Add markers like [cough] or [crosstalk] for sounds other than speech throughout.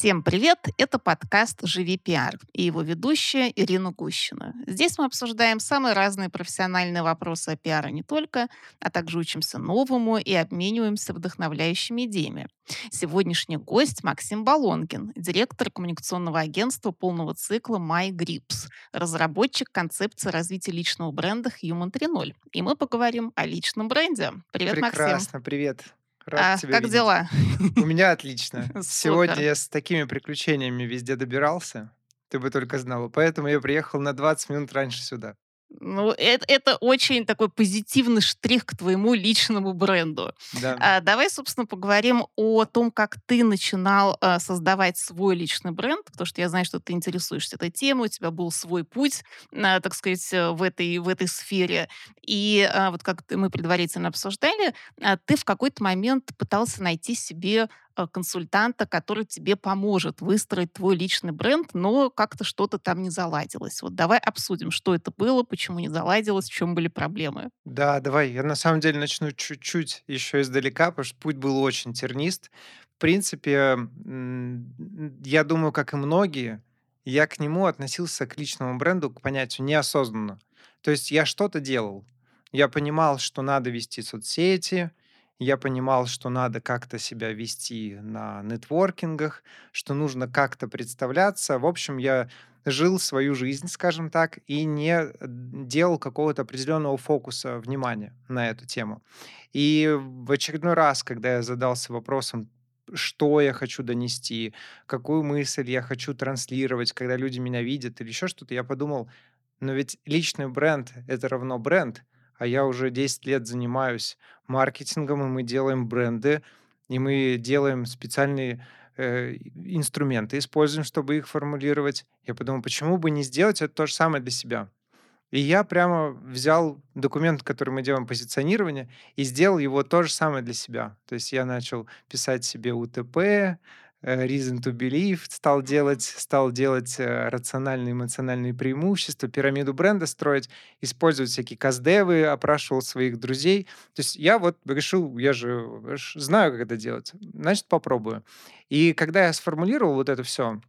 Всем привет! Это подкаст «Живи пиар» и его ведущая Ирина Гущина. Здесь мы обсуждаем самые разные профессиональные вопросы о пиаре не только, а также учимся новому и обмениваемся вдохновляющими идеями. Сегодняшний гость Максим Балонкин, директор коммуникационного агентства полного цикла MyGrips, разработчик концепции развития личного бренда Human 3.0. И мы поговорим о личном бренде. Привет, Прекрасно, Максим. привет. Рад А, тебя как видеть. дела? У меня [laughs] отлично. Сегодня я с такими приключениями везде добирался. Ты бы только знала. Поэтому я приехал на 20 минут раньше сюда. Ну, это, это очень такой позитивный штрих к твоему личному бренду. Да. А, давай, собственно, поговорим о том, как ты начинал а, создавать свой личный бренд, потому что я знаю, что ты интересуешься этой темой, у тебя был свой путь, а, так сказать, э, в этой, в этой сфере. И а, вот как мы предварительно обсуждали, а, ты в какой-то момент пытался найти себе консультанта, который тебе поможет выстроить твой личный бренд, но как-то что-то там не заладилось. Вот давай обсудим, что это было, почему не заладилось, в чем были проблемы. Да, давай. Я на самом деле начну чуть-чуть еще издалека, потому что путь был очень тернист. В принципе, я думаю, как и многие, я к нему относился к личному бренду, к понятию неосознанно. То есть я что-то делал. Я понимал, что надо вести соцсети, я понимал, что надо как-то себя вести на нетворкингах, что нужно как-то представляться. В общем, я жил свою жизнь, скажем так, и не делал какого-то определенного фокуса внимания на эту тему. И в очередной раз, когда я задался вопросом, что я хочу донести, какую мысль я хочу транслировать, когда люди меня видят или еще что-то, я подумал, но ведь личный бренд— это равно бренд, а я уже 10 лет занимаюсь маркетингом, и мы делаем бренды, и мы делаем специальные э, инструменты, используем, чтобы их формулировать. Я подумал, почему бы не сделать это то же самое для себя? И я прямо взял документ, который мы делаем позиционирование, и сделал его то же самое для себя. То есть я начал писать себе УТП, Reason to Believe, стал делать, стал делать э, рациональные эмоциональные преимущества, пирамиду бренда строить, использовать всякие каздевы, опрашивал своих друзей. То есть я вот решил, я же э, знаю, как это делать, значит, попробую. И когда я сформулировал вот это все,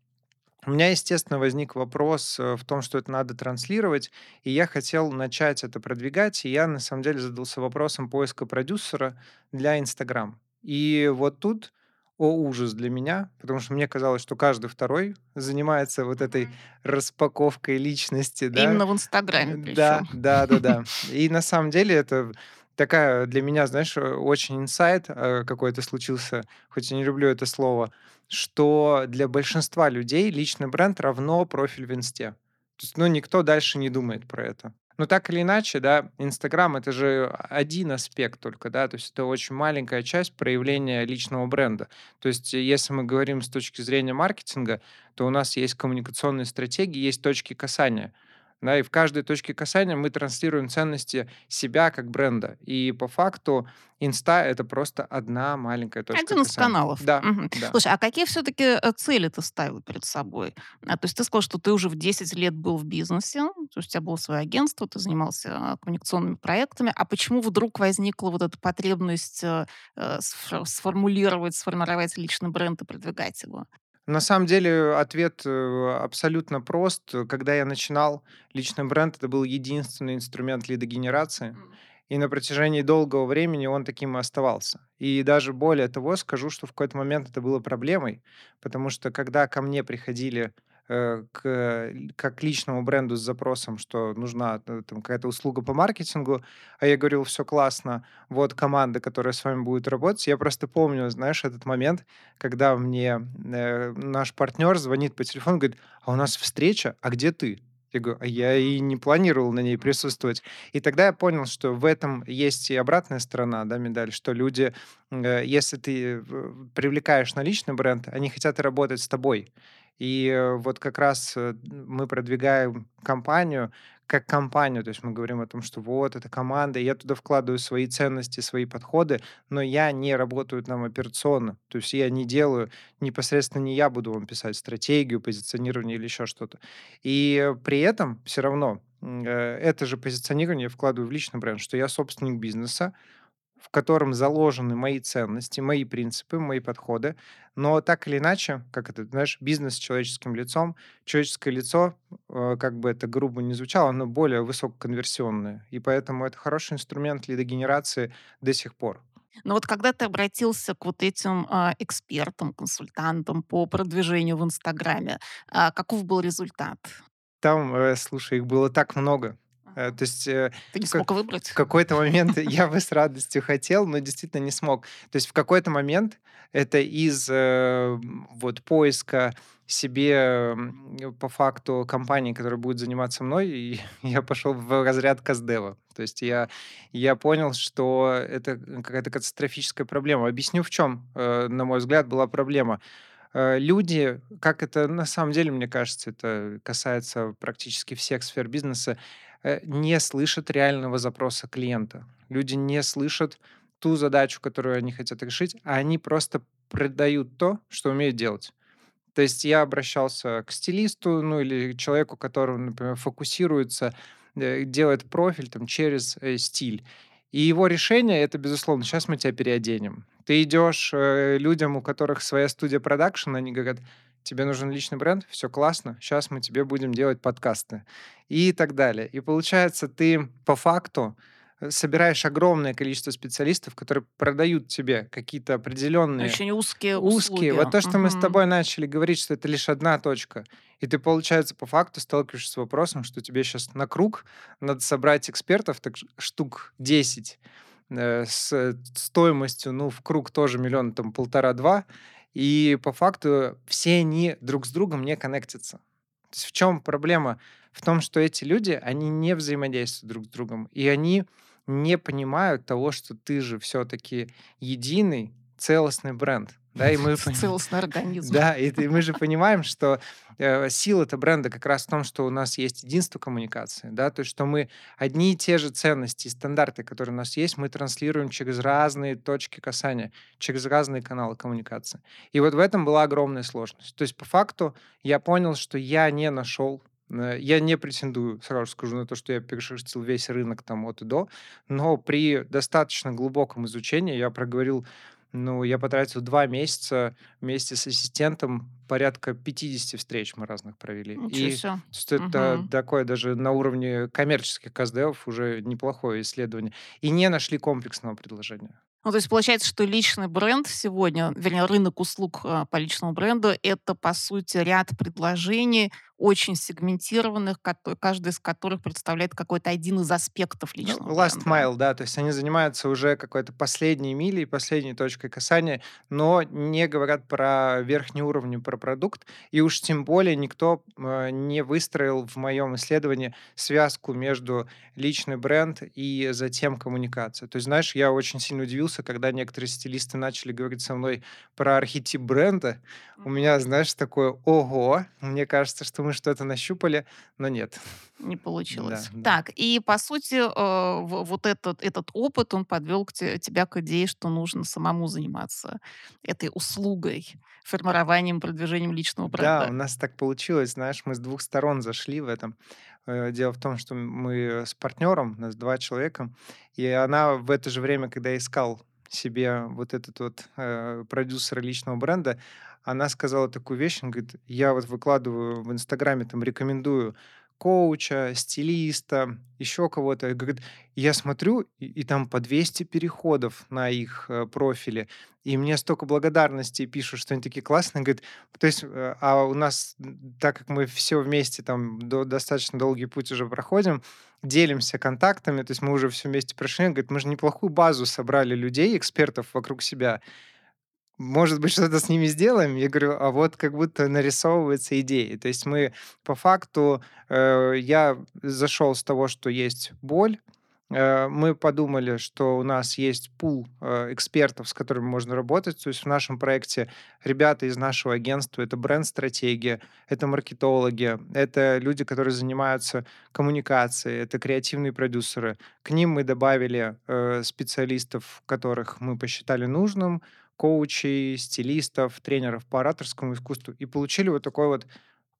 у меня, естественно, возник вопрос э, в том, что это надо транслировать, и я хотел начать это продвигать, и я, на самом деле, задался вопросом поиска продюсера для Инстаграм. И вот тут, о ужас для меня, потому что мне казалось, что каждый второй занимается вот этой распаковкой личности, да, Именно в Инстаграме Э. Да, да, да, да. [laughs] И на самом деле это такая для меня, знаешь, э, очень инсайт э, какой-то случился, хоть я не люблю это слово, что для большинства людей личный бренд равно профиль в инсте. То есть, ну, никто дальше не думает про это. Но так или иначе, да, Инстаграм это же один аспект только, да, то есть это очень маленькая часть проявления личного бренда. То есть, э, если мы говорим с точки зрения маркетинга, то у нас есть коммуникационные стратегии, есть точки касания. Да, и в каждой точке касания мы транслируем ценности себя как бренда. И по факту Инста— это просто одна маленькая точка Один из касания. каналов. Да, Мгм. да. Слушай, а какие все-таки цели ты ставил перед собой? А, то есть ты сказал, что ты уже в 10 лет был в бизнесе, то есть у тебя было свое агентство, ты занимался а, коммуникационными проектами. А почему вдруг возникла вот эта потребность э, э, сф- сформулировать, сформировать личный бренд и продвигать его? На самом деле ответ э, абсолютно прост. Когда я начинал, личный бренд— это был единственный инструмент лидогенерации. И на протяжении долгого времени он таким и оставался. И даже более того, скажу, что в какой-то момент это было проблемой, потому что когда ко мне приходили к, л- как личному бренду с запросом, что нужна э, там, какая-то услуга по маркетингу, а я говорил, все классно, вот команда, которая с вами будет работать. Я просто помню, знаешь, этот момент, когда мне э, наш партнер звонит по телефону, говорит, а у нас встреча, а где ты? Я говорю, а я и не планировал на ней присутствовать. И тогда я понял, что в этом есть и обратная сторона да, медаль, что люди, э, если ты э, привлекаешь на личный бренд, они хотят работать с тобой. И э, вот как раз э, мы продвигаем компанию как компанию, то есть мы говорим о том, что вот эта команда, я туда вкладываю свои ценности, свои подходы, но я не работаю там операционно, то есть я не делаю, непосредственно не я буду вам писать стратегию, позиционирование или еще что-то. И э, при этом все равно это же позиционирование я вкладываю в личный бренд, что я собственник бизнеса, в котором заложены мои ценности, мои принципы, мои подходы. Но так или иначе, как это, знаешь, бизнес с человеческим лицом, человеческое лицо, э, как бы это грубо не звучало, оно более высококонверсионное. И поэтому это хороший инструмент лидогенерации до сих пор. Но вот когда ты обратился к вот этим а, экспертам, консультантам по продвижению в Инстаграме, а, каков был результат? Там, э, слушай, их было так много. Э, то есть э, Ты не в, как- смог в выбрать? какой-то момент я бы с радостью хотел, но действительно не смог. То есть в какой-то момент это из э, вот поиска себе по факту компании, которая будет заниматься мной, и [laughs] я пошел в разряд Каздева. То есть я, я понял, что это какая-то катастрофическая проблема. Объясню, в чем, на мой взгляд, была проблема. Люди, как это на самом деле, мне кажется, это касается практически всех сфер бизнеса, не слышат реального запроса клиента. Люди не слышат ту задачу, которую они хотят решить, а они просто продают то, что умеют делать. То есть я обращался к стилисту, ну или человеку, который, например, фокусируется, э, делает профиль там через э, стиль. И его решение это, безусловно, сейчас мы тебя переоденем. Ты идешь э, людям, у которых своя студия продакшн, они говорят, тебе нужен личный бренд, все классно, сейчас мы тебе будем делать подкасты и так далее. И получается, ты по факту э, собираешь огромное количество специалистов, которые продают тебе какие-то определенные Очень узкие Узкие. услуги. Вот то, что мы с тобой начали говорить, что это лишь одна точка. И ты, получается, по факту сталкиваешься с вопросом, что тебе сейчас на круг надо собрать экспертов, так штук 10 э, с стоимостью, ну, в круг тоже миллион, там, полтора-два. И по факту все они друг с другом не коннектятся. То есть в чем проблема? В том, что эти люди, они не взаимодействуют друг с другом. И они не понимают того, что ты же все-таки единый, целостный бренд. Да, и мы Целостный организм. да, и, ты- мы же понимаем, что э, сила это бренда как раз в том, что у нас есть единство коммуникации, да, то есть что мы одни и те же ценности и стандарты, которые у нас есть, мы транслируем через разные точки касания, через разные каналы коммуникации. И вот в этом была огромная сложность. То есть по факту я понял, что я не нашел э, я не претендую, сразу скажу, на то, что я перешерстил весь рынок там от и до, но при достаточно глубоком изучении я проговорил, ну, я потратил два месяца вместе с ассистентом порядка 50 встреч мы разных провели. Ничего И себе. то есть это такое даже на уровне коммерческих КСДФ уже неплохое исследование. И не нашли комплексного предложения. Ну, то есть получается, что личный бренд сегодня, вернее, рынок услуг а, по личному бренду, это, по сути, ряд предложений, очень сегментированных, каждый из которых представляет какой-то один из аспектов Ну, личного last бренда. mile, да, то есть они занимаются уже какой-то последней милей, последней точкой касания, но не говорят про верхний уровень, про продукт, и уж тем более никто э, не выстроил в моем исследовании связку между личный бренд и затем коммуникация. То есть, знаешь, я очень сильно удивился, когда некоторые стилисты начали говорить со мной про архетип бренда. У меня, знаешь, такое «Ого!» Мне кажется, что мы что-то нащупали, но нет. Не Да, получилось. да. Так, и по сути, э, вот этот, этот опыт, он подвел к те- тебя к идее, что нужно самому заниматься этой услугой, формированием, продвижением личного Да, у бренда. нас так получилось, знаешь, мы с двух сторон зашли в этом. Э, Дело в том, что мы с партнером, нас два человека, и она в это же время, когда искал себе вот этот вот э, продюсера личного бренда, она сказала такую вещь, она говорит, я вот выкладываю в Инстаграме, там рекомендую коуча, стилиста, еще кого-то. И Говорит, я смотрю, и, и там по 200 переходов на их э, профили, и мне столько благодарности пишут, что они такие классные. Говорит, то есть, э, а у нас, так как мы все вместе там до- достаточно долгий путь уже проходим, делимся контактами, то есть мы уже все вместе прошли, говорит, мы же неплохую базу собрали людей, экспертов вокруг себя, может быть, что-то с ними сделаем? Я говорю, а вот как будто нарисовывается идея. То есть мы по факту, э, я зашел с того, что есть боль, э, мы подумали, что у нас есть пул э, экспертов, с которыми можно работать. То есть в нашем проекте ребята из нашего агентства, это бренд-стратегия, это маркетологи, это люди, которые занимаются коммуникацией, это креативные продюсеры. К ним мы добавили э, специалистов, которых мы посчитали нужным, коучей, стилистов, тренеров по ораторскому искусству и получили вот такой вот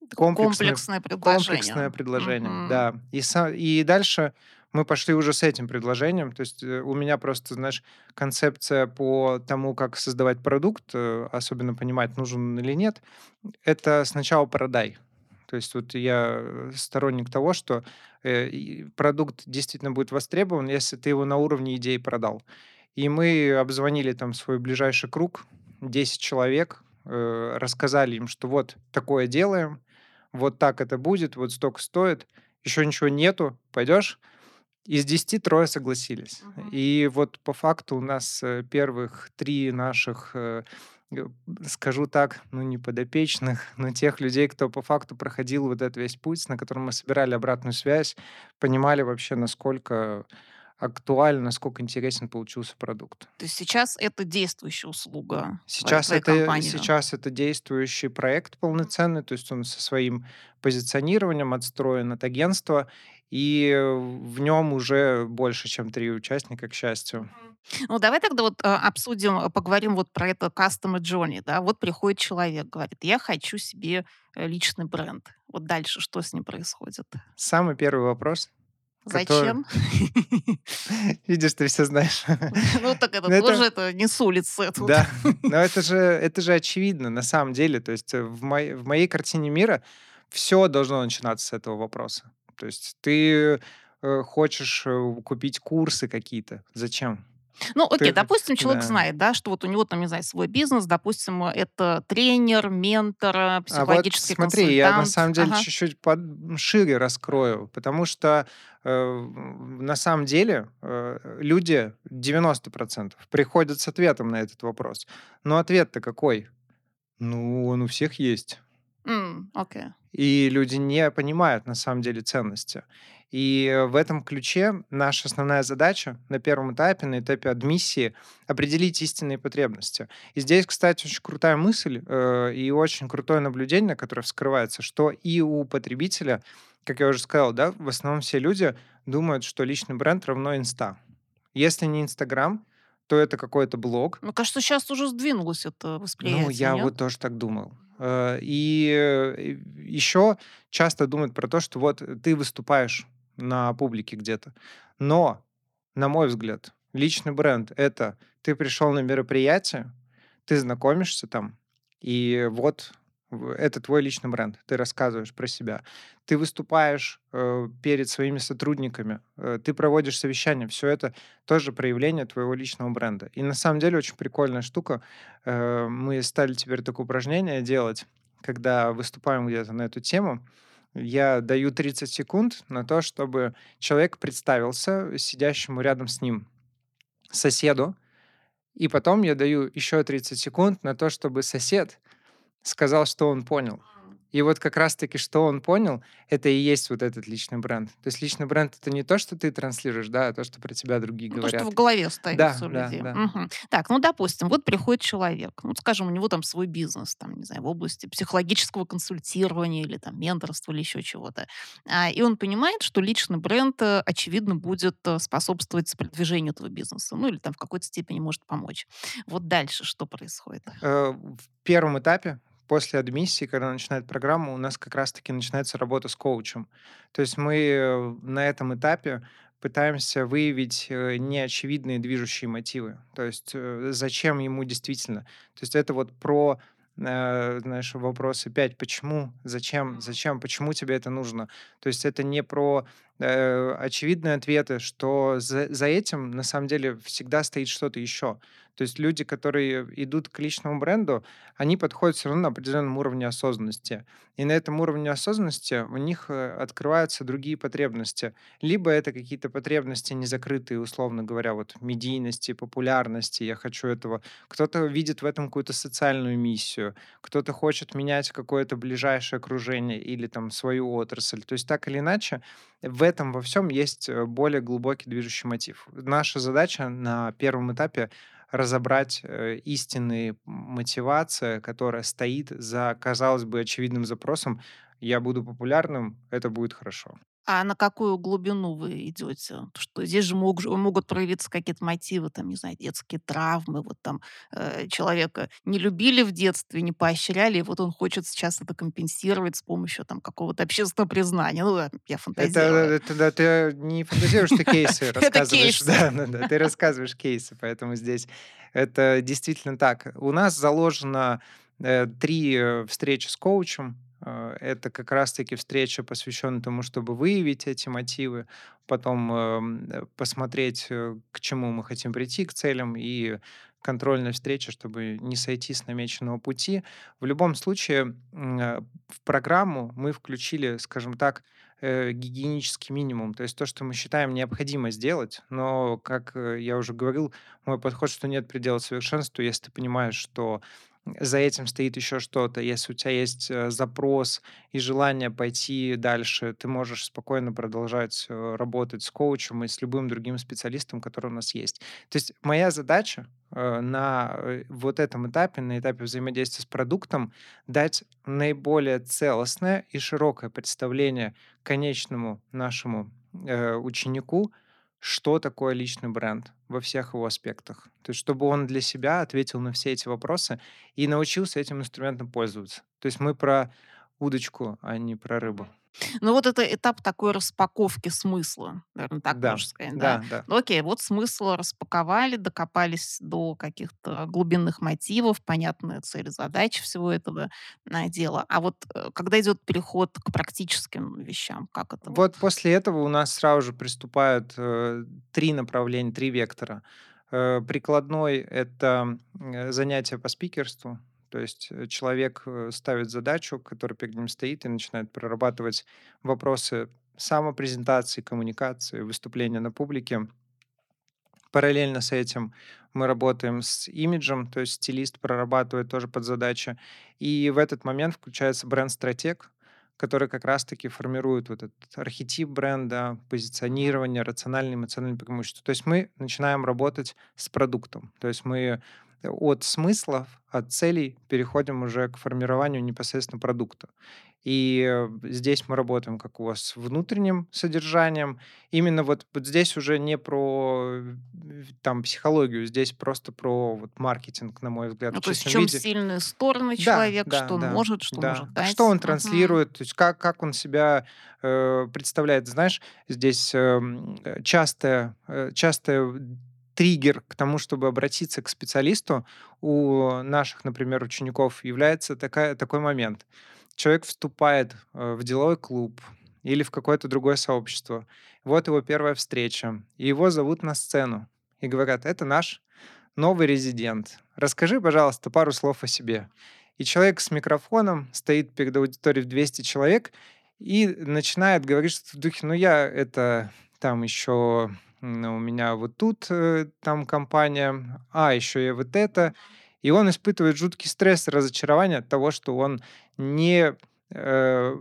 Такое комплексный комплексное предложение. комплексное предложение, Мгм. да. И, са- и дальше Мы пошли уже с этим предложением. То есть э, у меня просто, знаешь, концепция по тому, как создавать продукт, э, особенно понимать, нужен он или нет, это сначала продай. То есть вот я э, сторонник того, что продукт действительно будет востребован, если ты его на уровне идеи продал. И мы обзвонили там свой ближайший круг, 10 человек, э, рассказали им, что вот такое делаем, вот так это будет, вот столько стоит, еще ничего нету, пойдешь? Из десяти трое согласились. Мгм. И вот по факту у нас э, первых три наших, э, скажу так, ну не подопечных, но тех людей, кто по факту проходил вот этот весь путь, на котором мы собирали обратную связь, понимали вообще, насколько актуально, насколько интересен получился продукт. То есть сейчас это действующая услуга Сейчас твоей это, компании. сейчас это действующий проект полноценный, то есть он со своим позиционированием отстроен от агентства, и в нем уже больше, чем три участника, к счастью. Ну, давай тогда вот а, обсудим, а, поговорим вот про это customer journey, да. Вот приходит человек, говорит, я хочу себе э, личный бренд. Вот дальше что с ним происходит? Самый первый вопрос. Зачем? [laughs] Видишь, ты все знаешь. [laughs] Ну, так это тоже это не с улицы тут. Да, [laughs] но это же, это же очевидно на самом деле. То есть э, в, моей, в моей картине мира все должно начинаться с этого вопроса. То есть ты э, хочешь э, купить курсы какие-то. Зачем? Ну, окей, Ты, допустим, человек да. знает, да, что вот у него там, не знаю, свой бизнес, допустим, э, это тренер, ментор, э, А вот психологический смотри, я на консультант. самом деле Ага. чуть-чуть шире раскрою, потому что э, на самом деле э, люди 90% приходят с ответом на этот вопрос. Но ответ-то какой? Ну, он у всех есть. М, Окей. И люди не понимают на самом деле ценности. И э, в этом ключе наша основная задача на первом этапе, на этапе адмиссии, определить истинные потребности. И здесь, кстати, очень крутая мысль э, и очень крутое наблюдение, которое вскрывается, что и у потребителя, как я уже сказал, да, в основном все люди думают, что личный бренд равно инста. Если не Инстаграм, то это какой-то блог, Мне кажется, сейчас уже сдвинулось это ну, восприятие, я нет? вот тоже так думал. Э, И еще часто думают про то, что вот ты выступаешь на публике где-то. Но, на мой взгляд, личный бренд— это ты пришел на мероприятие, ты знакомишься там, и вот это твой личный бренд. Ты рассказываешь про себя. Ты выступаешь э, перед своими сотрудниками, э, ты проводишь совещания. Все это тоже проявление твоего личного бренда. И на самом деле очень прикольная штука. Э, Мы стали теперь такое упражнение делать, когда выступаем где-то на эту тему. Я даю 30 секунд на то, чтобы человек представился сидящему рядом с ним соседу, и потом я даю еще 30 секунд на то, чтобы сосед сказал, что он понял. И вот как раз-таки, что он понял, это и есть вот этот личный бренд. То есть личный бренд— это не то, что ты транслируешь, да, а то, что про тебя другие Ну, то, что в говорят. голове Да, остается у да, людей. да. Мгм. Так, ну, допустим, вот приходит человек, ну, скажем, у него там свой бизнес, там, не знаю, в области психологического консультирования или там менторства или еще чего-то. А, и он понимает, что личный бренд, э, очевидно, будет э, способствовать продвижению этого бизнеса, ну, или там в какой-то степени может помочь. Вот дальше что происходит? Э, В первом этапе, после адмиссии, когда начинает программа, у нас как раз-таки начинается работа с коучем. То есть мы э, на этом этапе пытаемся выявить э, неочевидные движущие мотивы. То есть э, зачем ему действительно. То есть это вот про знаешь, вопросы 5, почему, зачем, зачем, почему тебе это нужно. То есть это не про э, очевидные ответы, что за, за этим на самом деле всегда стоит что-то еще. То есть люди, которые идут к личному бренду, они подходят все равно на определенном уровне осознанности. И на этом уровне осознанности у них э, открываются другие потребности. Либо это какие-то потребности незакрытые, условно говоря, вот медийности, популярности, я хочу этого. Кто-то видит в этом какую-то социальную миссию, кто-то хочет менять какое-то ближайшее окружение или там свою отрасль. То есть так или иначе, в этом во всем есть э, более глубокий движущий мотив. Наша задача на первом этапе разобрать э, истинные мотивация, которая стоит за, казалось бы, очевидным запросом «я буду популярным, это будет хорошо». А на какую глубину вы идете? Что здесь же мог могут проявиться какие-то мотивы, там, не знаю, детские травмы, вот там, э, человека не любили в детстве, не поощряли, и вот он хочет сейчас это компенсировать с помощью там какого-то общественного признания. Ну, э, я Это фантазирую. это да, ты не фантазируешь, ты кейсы [laughs] Это рассказываешь. кейс. Да-да-да, ты [laughs] рассказываешь кейсы, поэтому здесь это действительно так. У нас заложено, э, 3, э, встречи с коучем. Э, это как раз таки встреча, посвященная тому, чтобы выявить эти мотивы, потом, эм, э, посмотреть, э, к чему мы хотим прийти, к целям, и контрольная встреча, чтобы не сойти с намеченного пути. В любом случае, в программу мы включили, скажем так, гигиенический минимум, то есть то, что мы считаем необходимо сделать. Но, как, я уже говорил, мой подход, что нет предела совершенству. Если ты понимаешь, что за этим стоит еще что-то, если у тебя есть, э, запрос и желание пойти дальше, ты можешь спокойно продолжать, э, работать с коучем и с любым другим специалистом, который у нас есть. То есть моя задача, э, на, вот этом этапе, на этапе взаимодействия с продуктом, дать наиболее целостное и широкое представление конечному нашему, ученику, что такое личный бренд во всех его аспектах. То есть чтобы он для себя ответил на все эти вопросы и научился этим инструментом пользоваться. То есть мы про удочку, а не про рыбу. Ну, вот это этап такой распаковки смысла, наверно, так Да, можно сказать, да? да, да. Ну, окей, вот смысл распаковали, докопались до каких-то глубинных мотивов, понятная цель задача всего этого, дела. А вот, э, когда идет переход к практическим вещам, как это вот? Вот после этого у нас сразу же приступают, э, 3 направления, 3 вектора. Э, прикладной- это, м, занятия по спикерству. То есть, э, человек, э, ставит задачу, которая перед ним стоит, и начинает прорабатывать вопросы самопрезентации, коммуникации, выступления на публике. Параллельно с этим мы работаем с имиджем, то есть стилист прорабатывает тоже подзадачи. И в этот момент включается бренд-стратег, который как раз таки формирует вот этот архетип бренда, позиционирование, рациональные, эмоциональные преимущества. То есть мы начинаем работать с продуктом. То есть мы от смыслов, от целей переходим уже к формированию непосредственно продукта. И, э, здесь мы работаем как у вас с внутренним содержанием. Именно вот вот здесь уже не про, э, там психологию, здесь просто про вот маркетинг, на мой взгляд, Ну, то есть в чём виде. сильные стороны Да, человека, да, что он да, может, что да. может Что дать. он Мгм. транслирует, то есть как как он себя, э, представляет. Знаешь, здесь, эм, э, частая э, частая триггер к тому, чтобы обратиться к специалисту у наших, например, учеников является такая такой момент. Человек вступает, э, в деловой клуб или в какое-то другое сообщество. Вот его первая встреча, и его зовут на сцену и говорят: "Это наш новый резидент. Расскажи, пожалуйста, пару слов о себе". И человек с микрофоном стоит перед аудиторией в 200 человек и начинает говорить что-то в духе: "Ну, я это там еще, у меня вот тут, э, там компания, а еще я вот это". И он испытывает жуткий стресс и разочарование от того, что он не, э,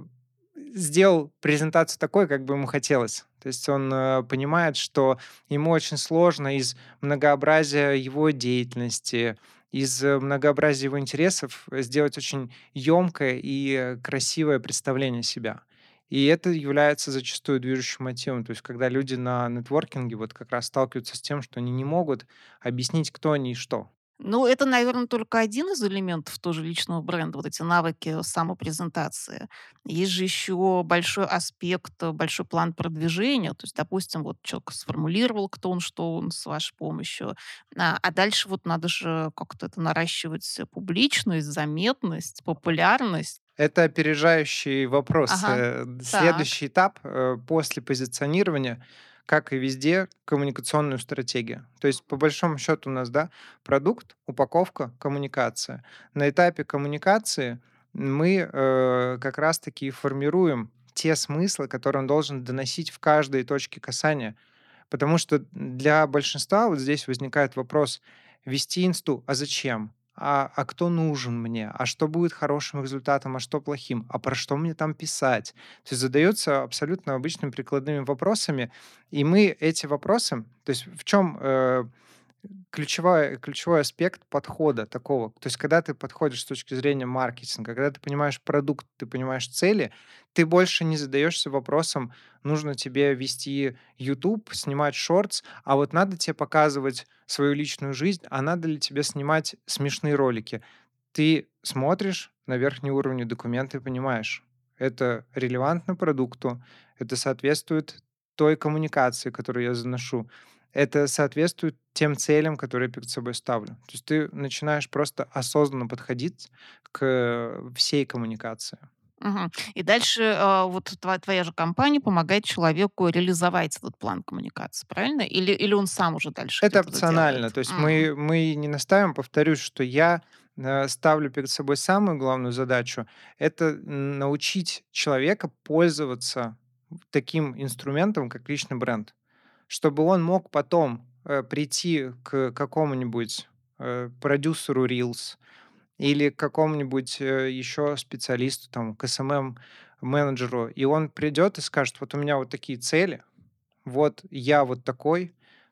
сделал презентацию такой, как бы ему хотелось. То есть он, э, понимает, что ему очень сложно из многообразия его деятельности, из э, многообразия его интересов сделать очень ёмкое и, э, красивое представление себя. И это является зачастую движущим мотивом. То есть когда люди на нетворкинге вот как раз сталкиваются с тем, что они не могут объяснить, кто они и что. Ну, это, наверно, только один из элементов тоже личного бренда, вот эти навыки самопрезентации. Есть же еще большой аспект, э, большой план продвижения. То есть, допустим, вот человек сформулировал, кто он, что он с вашей помощью, а, а дальше вот надо же как-то это наращивать публичность, заметность, популярность. Это опережающий вопрос. Ага, Э, так. следующий этап, э, после позиционирования, как и везде, коммуникационную стратегию. То есть, по большому счету, у нас, да, продукт, упаковка, коммуникация. На этапе коммуникации мы, э, как раз таки и формируем те смыслы, которые он должен доносить в каждой точке касания. Потому что для большинства вот здесь возникает вопрос: вести инсту, а зачем? А а кто нужен мне? А что будет хорошим результатом, а что плохим? А про что мне там писать? То есть задается абсолютно обычными прикладными вопросами, и мы эти вопросы то есть в чём, э, ключевой ключевой аспект подхода такого. То есть когда ты подходишь с точки зрения маркетинга, когда ты понимаешь продукт, ты понимаешь цели, ты больше не задаешься вопросом: нужно тебе вести "Ютуб", снимать шортс, а вот надо те показывать свою личную жизнь, а надо ли тебе снимать смешные ролики. Ты смотришь на верхние уровни документа и понимаешь: это релевантно продукту, это соответствует той коммуникации, которую я заношу, это соответствует тем целям, которые я перед собой ставлю. То есть ты начинаешь просто осознанно подходить к всей коммуникации. Мгм. И дальше, а, вот тво твоя же компания помогает человеку реализовать этот план коммуникации, правильно? Или или он сам уже дальше Это опционально. То есть М. мы мы не настаиваем. Повторюсь, что я, э, ставлю перед собой самую главную задачу- это научить человека пользоваться таким инструментом, как личный бренд, чтобы он мог потом, э, прийти к какому-нибудь, э, продюсеру рилс или к какому-нибудь, э, еще специалисту, там, к SMM-менеджеру, и он придет и скажет: "Вот у меня вот такие цели, вот я вот такой".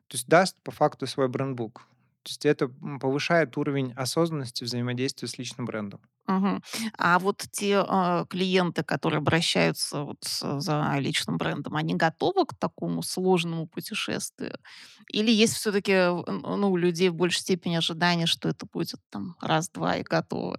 То есть даст по факту свой брендбук. То есть это, повышает уровень осознанности взаимодействия с личным брендом. Мгм. А вот те, а, клиенты, которые обращаются вот с за личным брендом, они готовы к такому сложному путешествию? Или есть всё-таки, н ну, у людей в большей степени ожидания, что это будет там раз-два и готово?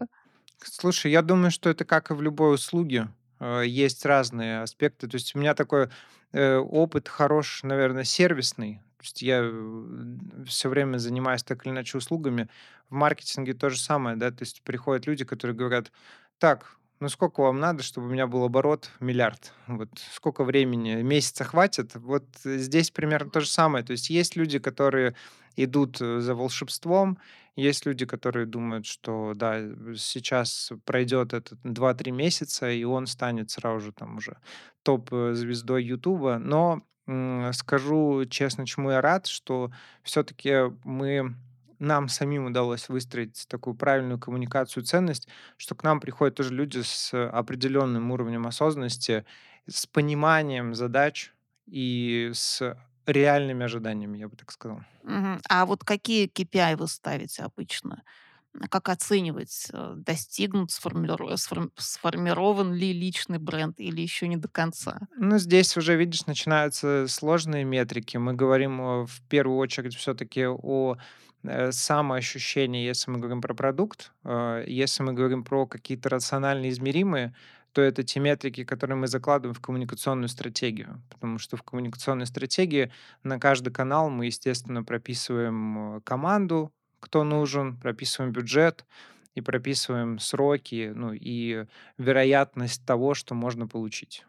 Слушай, я думаю, что это как и в любой услуге. Э, есть разные аспекты. То есть у меня такой, э, опыт хорош, наверно, сервисный. То есть я, э, всё время занимаюсь так или иначе услугами. В маркетинге то же самое, да. То есть приходят люди, которые говорят: "Так, ну сколько вам надо, чтобы у меня был оборот 1 000 000 000? Вот сколько времени? Месяца хватит?" Вот здесь примерно то же самое. То есть есть люди, которые идут за волшебством, есть люди, которые думают, что да, сейчас пройдет этот 2-3 месяца, и он станет сразу же там уже топ-звездой "Ютуба". Но, скажу честно, чему я рад, что всё-таки мы нам самим удалось выстроить такую правильную коммуникацию, ценность, что к нам приходят тоже люди с определенным уровнем осознанности, с пониманием задач и с реальными ожиданиями, я бы так сказал. Мгм. А вот какие KPI вы ставите обычно? Как оценивать, э, достигнут, сформиро сформ сформирован ли личный бренд или еще не до конца? Ну, здесь уже, видишь, начинаются сложные метрики. Мы говорим, э, в первую очередь всё-таки о, э, самоощущении, если мы говорим про продукт. Если мы говорим про какие-то рационально измеримые, то это те метрики, которые мы закладываем в коммуникационную стратегию. Потому что в коммуникационной стратегии на каждый канал мы, естественно, прописываем, команду, кто нужен, прописываем бюджет и прописываем сроки, ну, и вероятность того, что можно получить.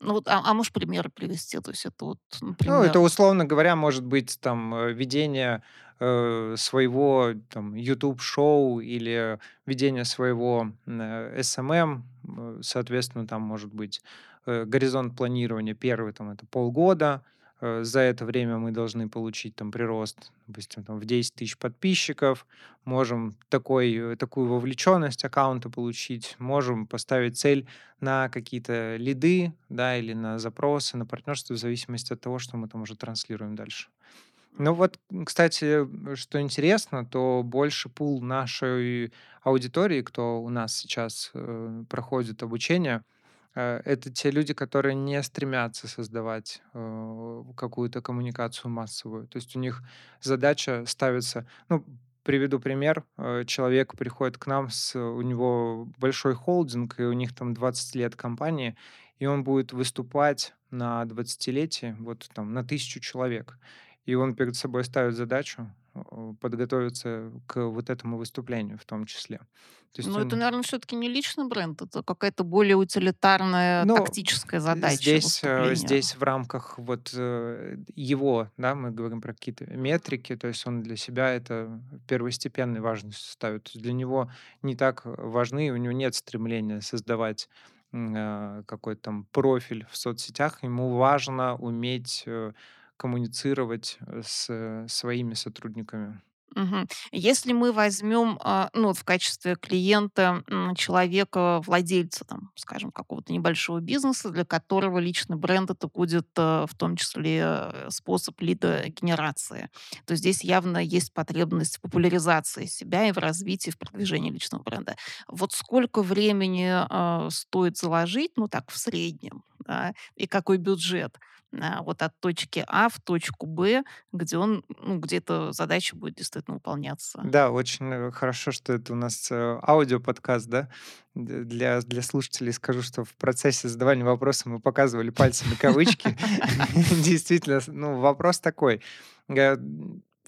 Ну вот, а а можешь примеры привести? То есть это вот, Ну, это, например условно говоря, может быть там, э, ведение, э, своего там "Ютуб"-шоу или ведение своего, э, SMM. М, соответственно, там может быть, э, горизонт планирования 1 там- это полгода. Э, за это время мы должны получить там прирост, допустим, там в 10 000 подписчиков. Можем такой такую вовлеченность аккаунта получить. Можем поставить цель на какие-то лиды, да, или на запросы, на партнерство, в зависимости от того, что мы там уже транслируем дальше. Ну вот, кстати, что интересно, то больше пул нашей аудитории, кто у нас сейчас, э, проходит обучение, э, это те люди, которые не стремятся создавать, э, какую-то коммуникацию массовую. То есть у них задача ставится ну, приведу пример. Э, человек приходит к нам с у него большой холдинг, и у них там 20 лет компании, и он будет выступать на двадцатилетие вот там на 1000 человек. И он перед собой ставит задачу, э, подготовиться к вот этому выступлению в том числе. То есть Ну, это, он наверно, всё-таки не личный бренд, это какая-то более утилитарная Ну, тактическая э, задача здесь, э, здесь в рамках вот, э, его, да, мы говорим про какие-то метрики, то есть он для себя это первостепенной важностью ставит. То есть для него не так важны, у него нет стремления создавать, какой-то там профиль в соцсетях. Ему важно уметь, коммуницировать с своими сотрудниками. Мгм. Если мы возьмем, а, ну, в качестве клиента, человека, владельца, там, скажем, какого-то небольшого бизнеса, для которого личный бренд- это будет, э, в том числе, э, способ лидогенерации, то здесь явно есть потребность в популяризации себя и в развитии, в продвижении личного бренда. Вот сколько времени, стоит заложить, ну, так, в среднем, да, и какой бюджет, вот от точки А в точку Б, где он, ну, где эта задача будет действительно выполняться? Да, очень, э, хорошо, что это у нас, э, аудиоподкаст, да. Для для слушателей скажу, что в процессе задавания вопроса мы показывали пальцами кавычки. [laughs] Действительно, ну, вопрос такой. Га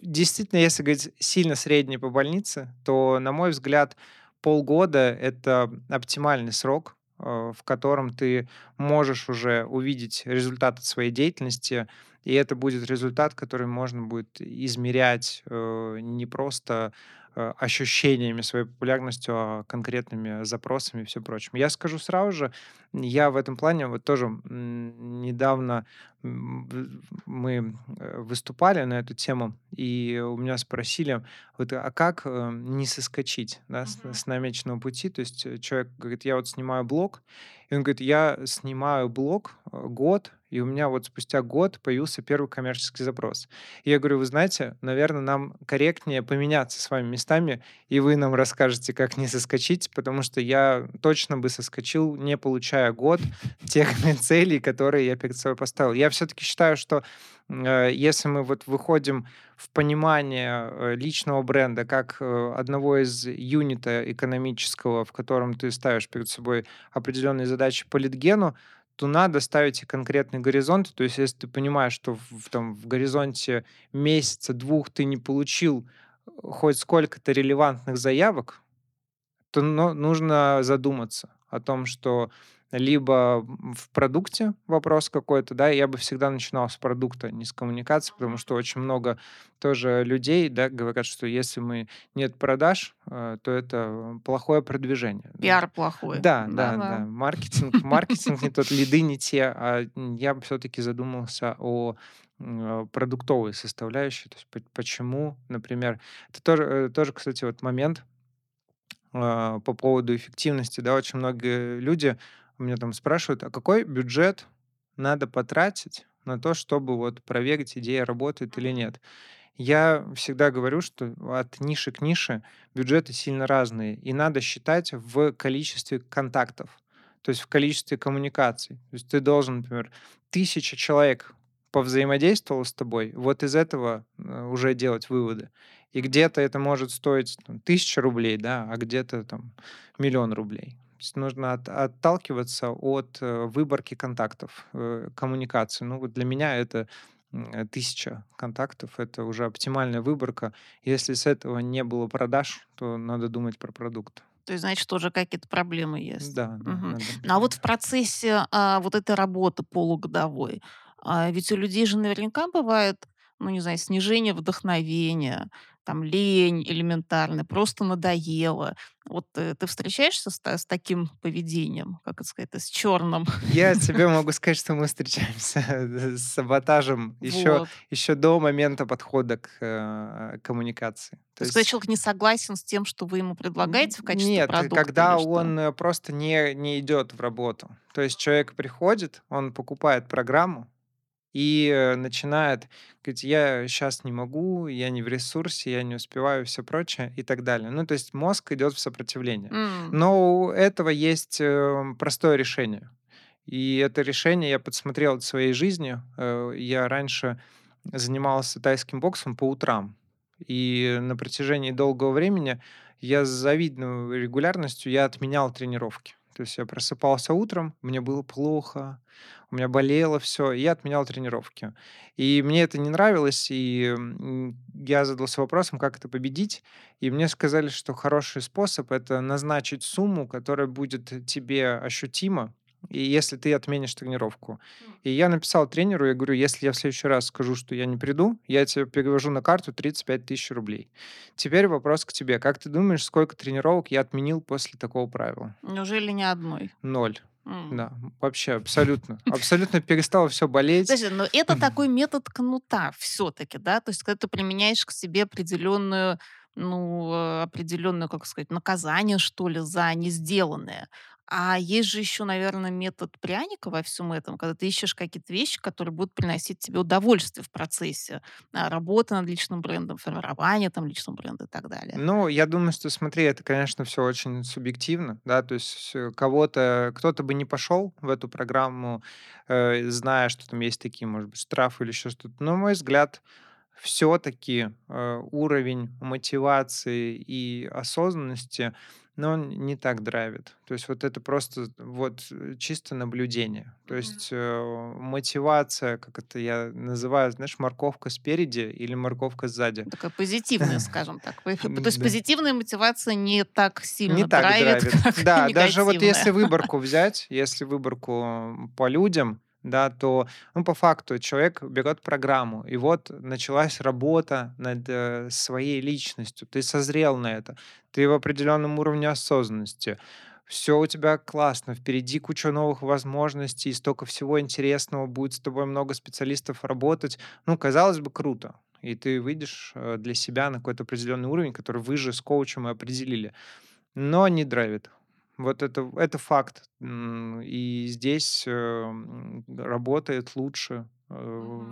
действительно, если говорить сильно средний по больнице, то, на мой взгляд, полгода- это оптимальный срок, э, в котором ты можешь уже увидеть результат от своей деятельности. И это будет результат, который можно будет измерять, э, не просто, э, ощущениями своей популярностью, а конкретными запросами и всем прочим. Я скажу сразу же, я в этом плане вот тоже, недавно, мы, э, выступали на эту тему, и у меня спросили: "Вот, а как, э, не соскочить, да, с Мгм. с намеченного пути?" То есть, э, человек говорит: "Я вот снимаю блог". И он говорит: "Я снимаю блог, э, год, и у меня вот спустя год появился первый коммерческий запрос". И я говорю: "Вы знаете, наверно, нам корректнее поменяться с вами местами, и вы нам расскажете, как не соскочить, потому что я точно бы соскочил, не получая год тех [laughs] целей, которые я перед собой поставил". Я всё-таки считаю, что, э, если мы вот выходим в понимание, э, личного бренда как, э, одного из юнита экономического, в котором ты ставишь перед собой определенные задачи по лид-гену, то надо ставить конкретный горизонт. То есть если ты понимаешь, что в там в горизонте месяца, 2 ты не получил, э, хоть сколько-то релевантных заявок, то но нужно задуматься о том, что либо, в продукте вопрос какой-то, да. Я бы всегда начинал с продукта, не с коммуникации, потому что очень много тоже людей, да, говорят, что если мы нет продаж, э, то это плохое продвижение. Пиар плохой. да, да, Да-да. да. Маркетинг [laughs] маркетинг не тот, лиды не те. А, я бы всё-таки задумался о, э, продуктовой составляющей. То есть по почему, например это тоже, э, тоже, кстати, вот момент, по поводу эффективности, да. Очень многие люди меня там спрашивают: "А какой бюджет надо потратить на то, чтобы вот проверить, идея работает или нет?" Я всегда говорю, что от ниши к нише бюджеты сильно разные, и надо считать в количестве контактов, то есть в количестве коммуникаций. То есть ты должен, например, 1000 человек повзаимодействовало с тобой, вот из этого, э, уже делать выводы. И где-то это может стоить там 1000 рублей, да, а где-то там 1 000 000 рублей. То есть нужно от отталкиваться от, э, выборки контактов, э, коммуникации. Ну, вот для меня это, 1000 контактов- это уже оптимальная выборка. Если с этого не было продаж, то надо думать про продукт. То есть, значит, тоже какие-то проблемы есть. Да, надо Ну, а вот в процессе, а, вот этой работы полугодовой, а, ведь у людей же наверняка бывает, ну, не знаю, снижение вдохновения, там, лень элементарно, просто надоело. Вот, э, ты встречаешься с с таким поведением, как это сказать-то, с черным? Я тебе [laughs] могу сказать, что мы встречаемся с саботажем еще Вот. еще до момента подхода к, э, коммуникации. То То есть когда человек не согласен с тем, что вы ему предлагаете в качестве нет, э, продукта когда или что? он, э, просто не не идет в работу. То есть человек приходит, он покупает программу и, э, начинает говорить: "Я щас не могу, я не в ресурсе, я не успеваю", и всё прочее, и так далее. Ну, то есть мозг идет в сопротивление. М. Но у этого есть, э, простое решение. И это решение я подсмотрел в своей жизни. Э, я раньше занимался тайским боксом по утрам, и на протяжении долгого времени я с завидной регулярностью я отменял тренировки. То есть я просыпался утром, мне было плохо, у меня болело всё, и я отменял тренировки. И мне это не нравилось, и, я задался вопросом, как это победить. И мне сказали, что хороший способ- это назначить сумму, которая будет тебе ощутима, и если ты отменишь тренировку. И я написал тренеру, я говорю: "Если я в следующий раз скажу, что я не приду, я тебе перевожу на карту 35 000 рублей". Теперь вопрос к тебе: как ты думаешь, сколько тренировок я отменил после такого правила? Неужели ни одной? 0. М. Да, вообще абсолютно. Абсолютно перестало всё болеть. Подожди, но это такой метод кнута всё-таки, да? То есть когда ты применяешь к себе определенную, ну, э, определенную, как сказать, наказание, что ли, за несделанное. А есть же еще, наверно, метод пряника во всем этом, когда ты ищешь какие-то вещи, которые будут приносить тебе удовольствие в процессе, а, работы над личным брендом, формирования там личного бренда и так далее. Ну, я думаю, что, смотри, это, конечно, всё очень субъективно, да. То есть, кого-то кто-то бы не пошел в эту программу, э, зная, что там есть такие, может быть, штрафы или еще что-то. На мой взгляд, всё-таки, э, уровень мотивации и осознанности, ну, он не так драйвит. То есть вот это просто вот, э, чисто наблюдение. То Мгм. есть, э, мотивация, как это я называю, знаешь, морковка спереди или морковка сзади. Такая позитивная, скажем так. [laughs] То есть позитивная мотивация не так Не сильно так драйвит, [laughs] драйвит. как Да, даже вот негативная. если выборку взять, если выборку по людям, да, то, ну, по факту человек берет программу, и вот началась работа над, э, своей личностью. Ты созрел на это, ты в определенном уровне осознанности. Всё у тебя классно, впереди куча новых возможностей, стока всего интересного, будет с тобой много специалистов работать. Ну, казалось бы, круто. И ты выйдешь, э, для себя на какой-то определенный уровень, который вы же с коучем и определили. Но не драйвит. Вот это это факт. И здесь, эм, работает лучше, э,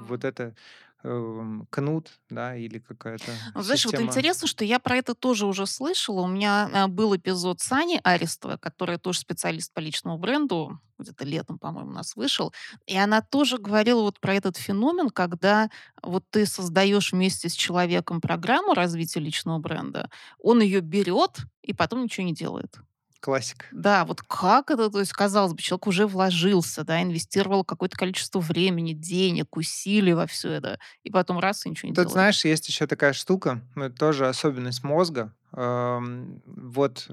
вот это, эм, кнут, да, или какая-то Ну, знаешь, вот система. интересно, что я про это тоже уже слышала. У меня, а, был эпизод с Аней Арестовой, которая тоже специалист по личному бренду. Где-то летом, по-моему, у нас вышел. И она тоже говорила вот про этот феномен, когда вот ты создаешь вместе с человеком программу развития личного бренда, он ее берет и потом ничего не делает. Классика. Да, вот как это? То есть, казалось бы, человек уже вложился, да, инвестировал какое-то количество времени, денег, усилий во всё это, и потом раз- и ничего не Тут, делает. знаешь, есть еще такая штука, тоже особенность мозга. Вот,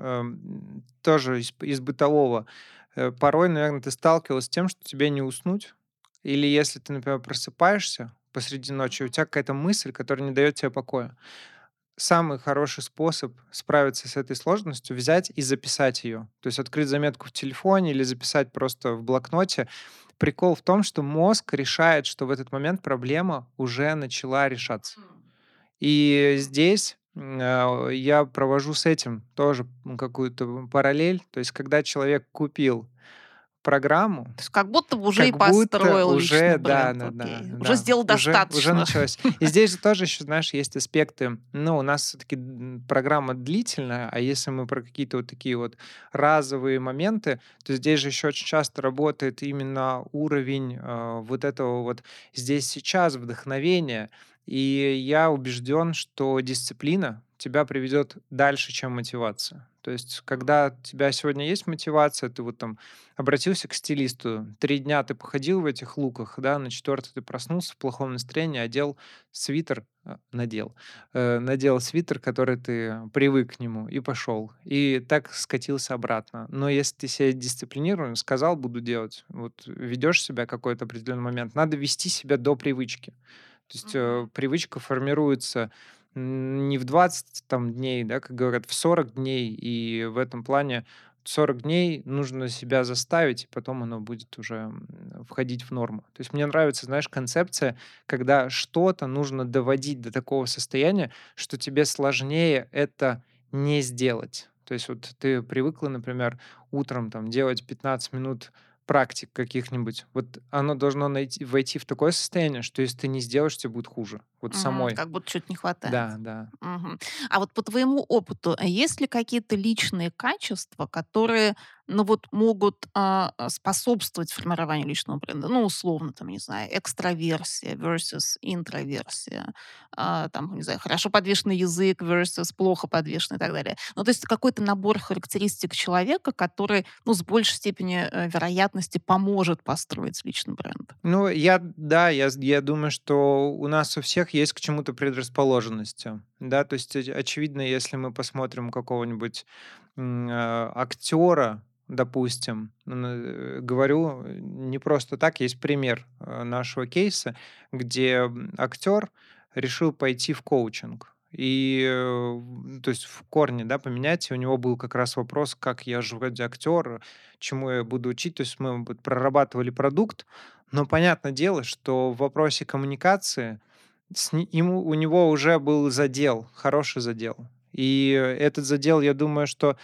тоже из из бытового. Э, порой, наверно, ты сталкивалась с тем, что тебе не уснуть. Или если ты, например, просыпаешься посреди ночи, у тя какая-то мысль, которая не дает те покоя. Самый хороший способ справиться с этой сложностью- взять и записать ее. То есть открыть заметку в телефоне или записать просто в блокноте. Прикол в том, что мозг решает, что в этот момент проблема уже начала решаться. И здесь, а, я провожу с этим тоже, какую-то параллель. То есть когда человек купил программу, То есть как будто бы уже и как будто построил личный уже бренд. да-да-да, Окей. Уже да, сделал уже уже достаточно. началось. И здесь же тоже еще, знаешь, есть аспекты. Ну, у нас всё-таки, м, программа длительная, а если мы про какие-то вот такие вот разовые моменты, то здесь же еще очень часто работает именно уровень, а, вот этого вот здесь-сейчас вдохновения. И я убежден, что дисциплина тебя приведет дальше, чем мотивация. То есть когда у тебя сегодня есть мотивация, ты вот там обратился к стилисту, 3 дня ты походил в этих луках, да, на 4 ты проснулся в плохом настроении, одел свитер, а, надел, э, надел свитер, который ты привык к нему, и пошел. И так скатился обратно. Но если ты себя дисциплинирован, сказал: "Буду делать". Вот ведешь себя какой-то определенный момент, надо вести себя до привычки. То есть, э, привычка формируется, не в 20 там дней, да, как говорят, в 40 дней. И в этом плане 40 дней нужно себя заставить, и потом оно будет уже, входить в норму. То есть мне нравится, знаешь, концепция, когда что-то нужно доводить до такого состояния, что тебе сложнее это не сделать. То есть вот ты привыкла, например, утром там делать 15 минут практик каких-нибудь. Вот оно должно найти войти в такое состояние, что если ты не сделаешь, те будет хуже. Вот Мгм. самой. Как будто чё-то не хватает. Да, да. Мгм. А вот по твоему опыту, а есть ли какие-то личные качества, которые, ну, вот могут, а, а, способствовать формированию личного бренда? Ну, условно, там, не знаю, экстраверсия versus интроверсия. А, там, не знаю, хорошо подвешенный язык versus плохо подвешенный и так далее. Ну, то есть какой-то набор характеристик человека, который, ну, с большей степенью, э, вероятности поможет построить личный бренд. Ну, я, да, я я думаю, что у нас у всех есть к чему-то предрасположенности. Да, то есть, оч очевидно, если мы посмотрим какого-нибудь, а, актера, допустим, н э, говорю не просто так. Есть пример, нашего кейса, где, актер решил пойти в коучинг. И, э, то есть в корне, да, поменять. И у него был как раз вопрос: "Как я же вроде актер, чему я буду учить?" То есть мы прорабатывали продукт, но понятное дело, что в вопросе коммуникации с ему у него уже был задел, хороший задел. И этот задел, я думаю, что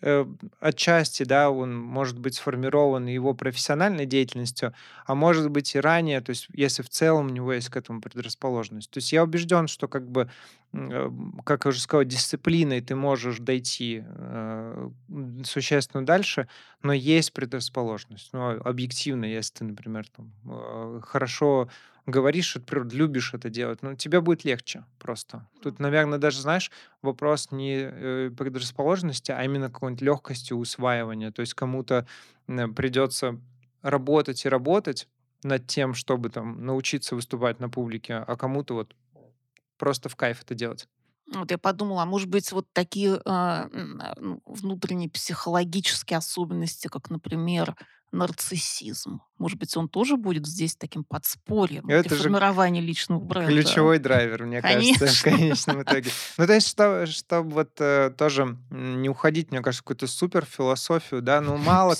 Э, отчасти, да, он может быть сформирован его профессиональной деятельностью, а может быть и ранее, то есть если в целом у него есть к этому предрасположенность. То есть я убежден, что как бы, э, как я уже сказал, дисциплиной ты можешь дойти э, существенно дальше, но есть предрасположенность. Ну, объективно, если ты, например, там, э, хорошо говоришь любишь это делать, ну, тебе будет легче просто. Тут, наверное, даже, знаешь, вопрос не э, предрасположенности, а именно какой-нибудь легкости усваивания. То есть кому-то придется работать и работать над тем, чтобы там научиться выступать на публике, а кому-то вот просто в кайф это делать. Вот я подумала, а может быть, вот такие ну, внутренние психологические особенности, как, например, нарциссизм. Может быть, он тоже будет здесь таким подспорьем при Это же формировании личного бренда? Ключевой драйвер, мне кажется, в Конечно. конечном итоге. Ну, то есть, что, чтобы вот э, тоже не уходить, мне кажется, в какую-то супер философию, да, ну, [laughs] мало,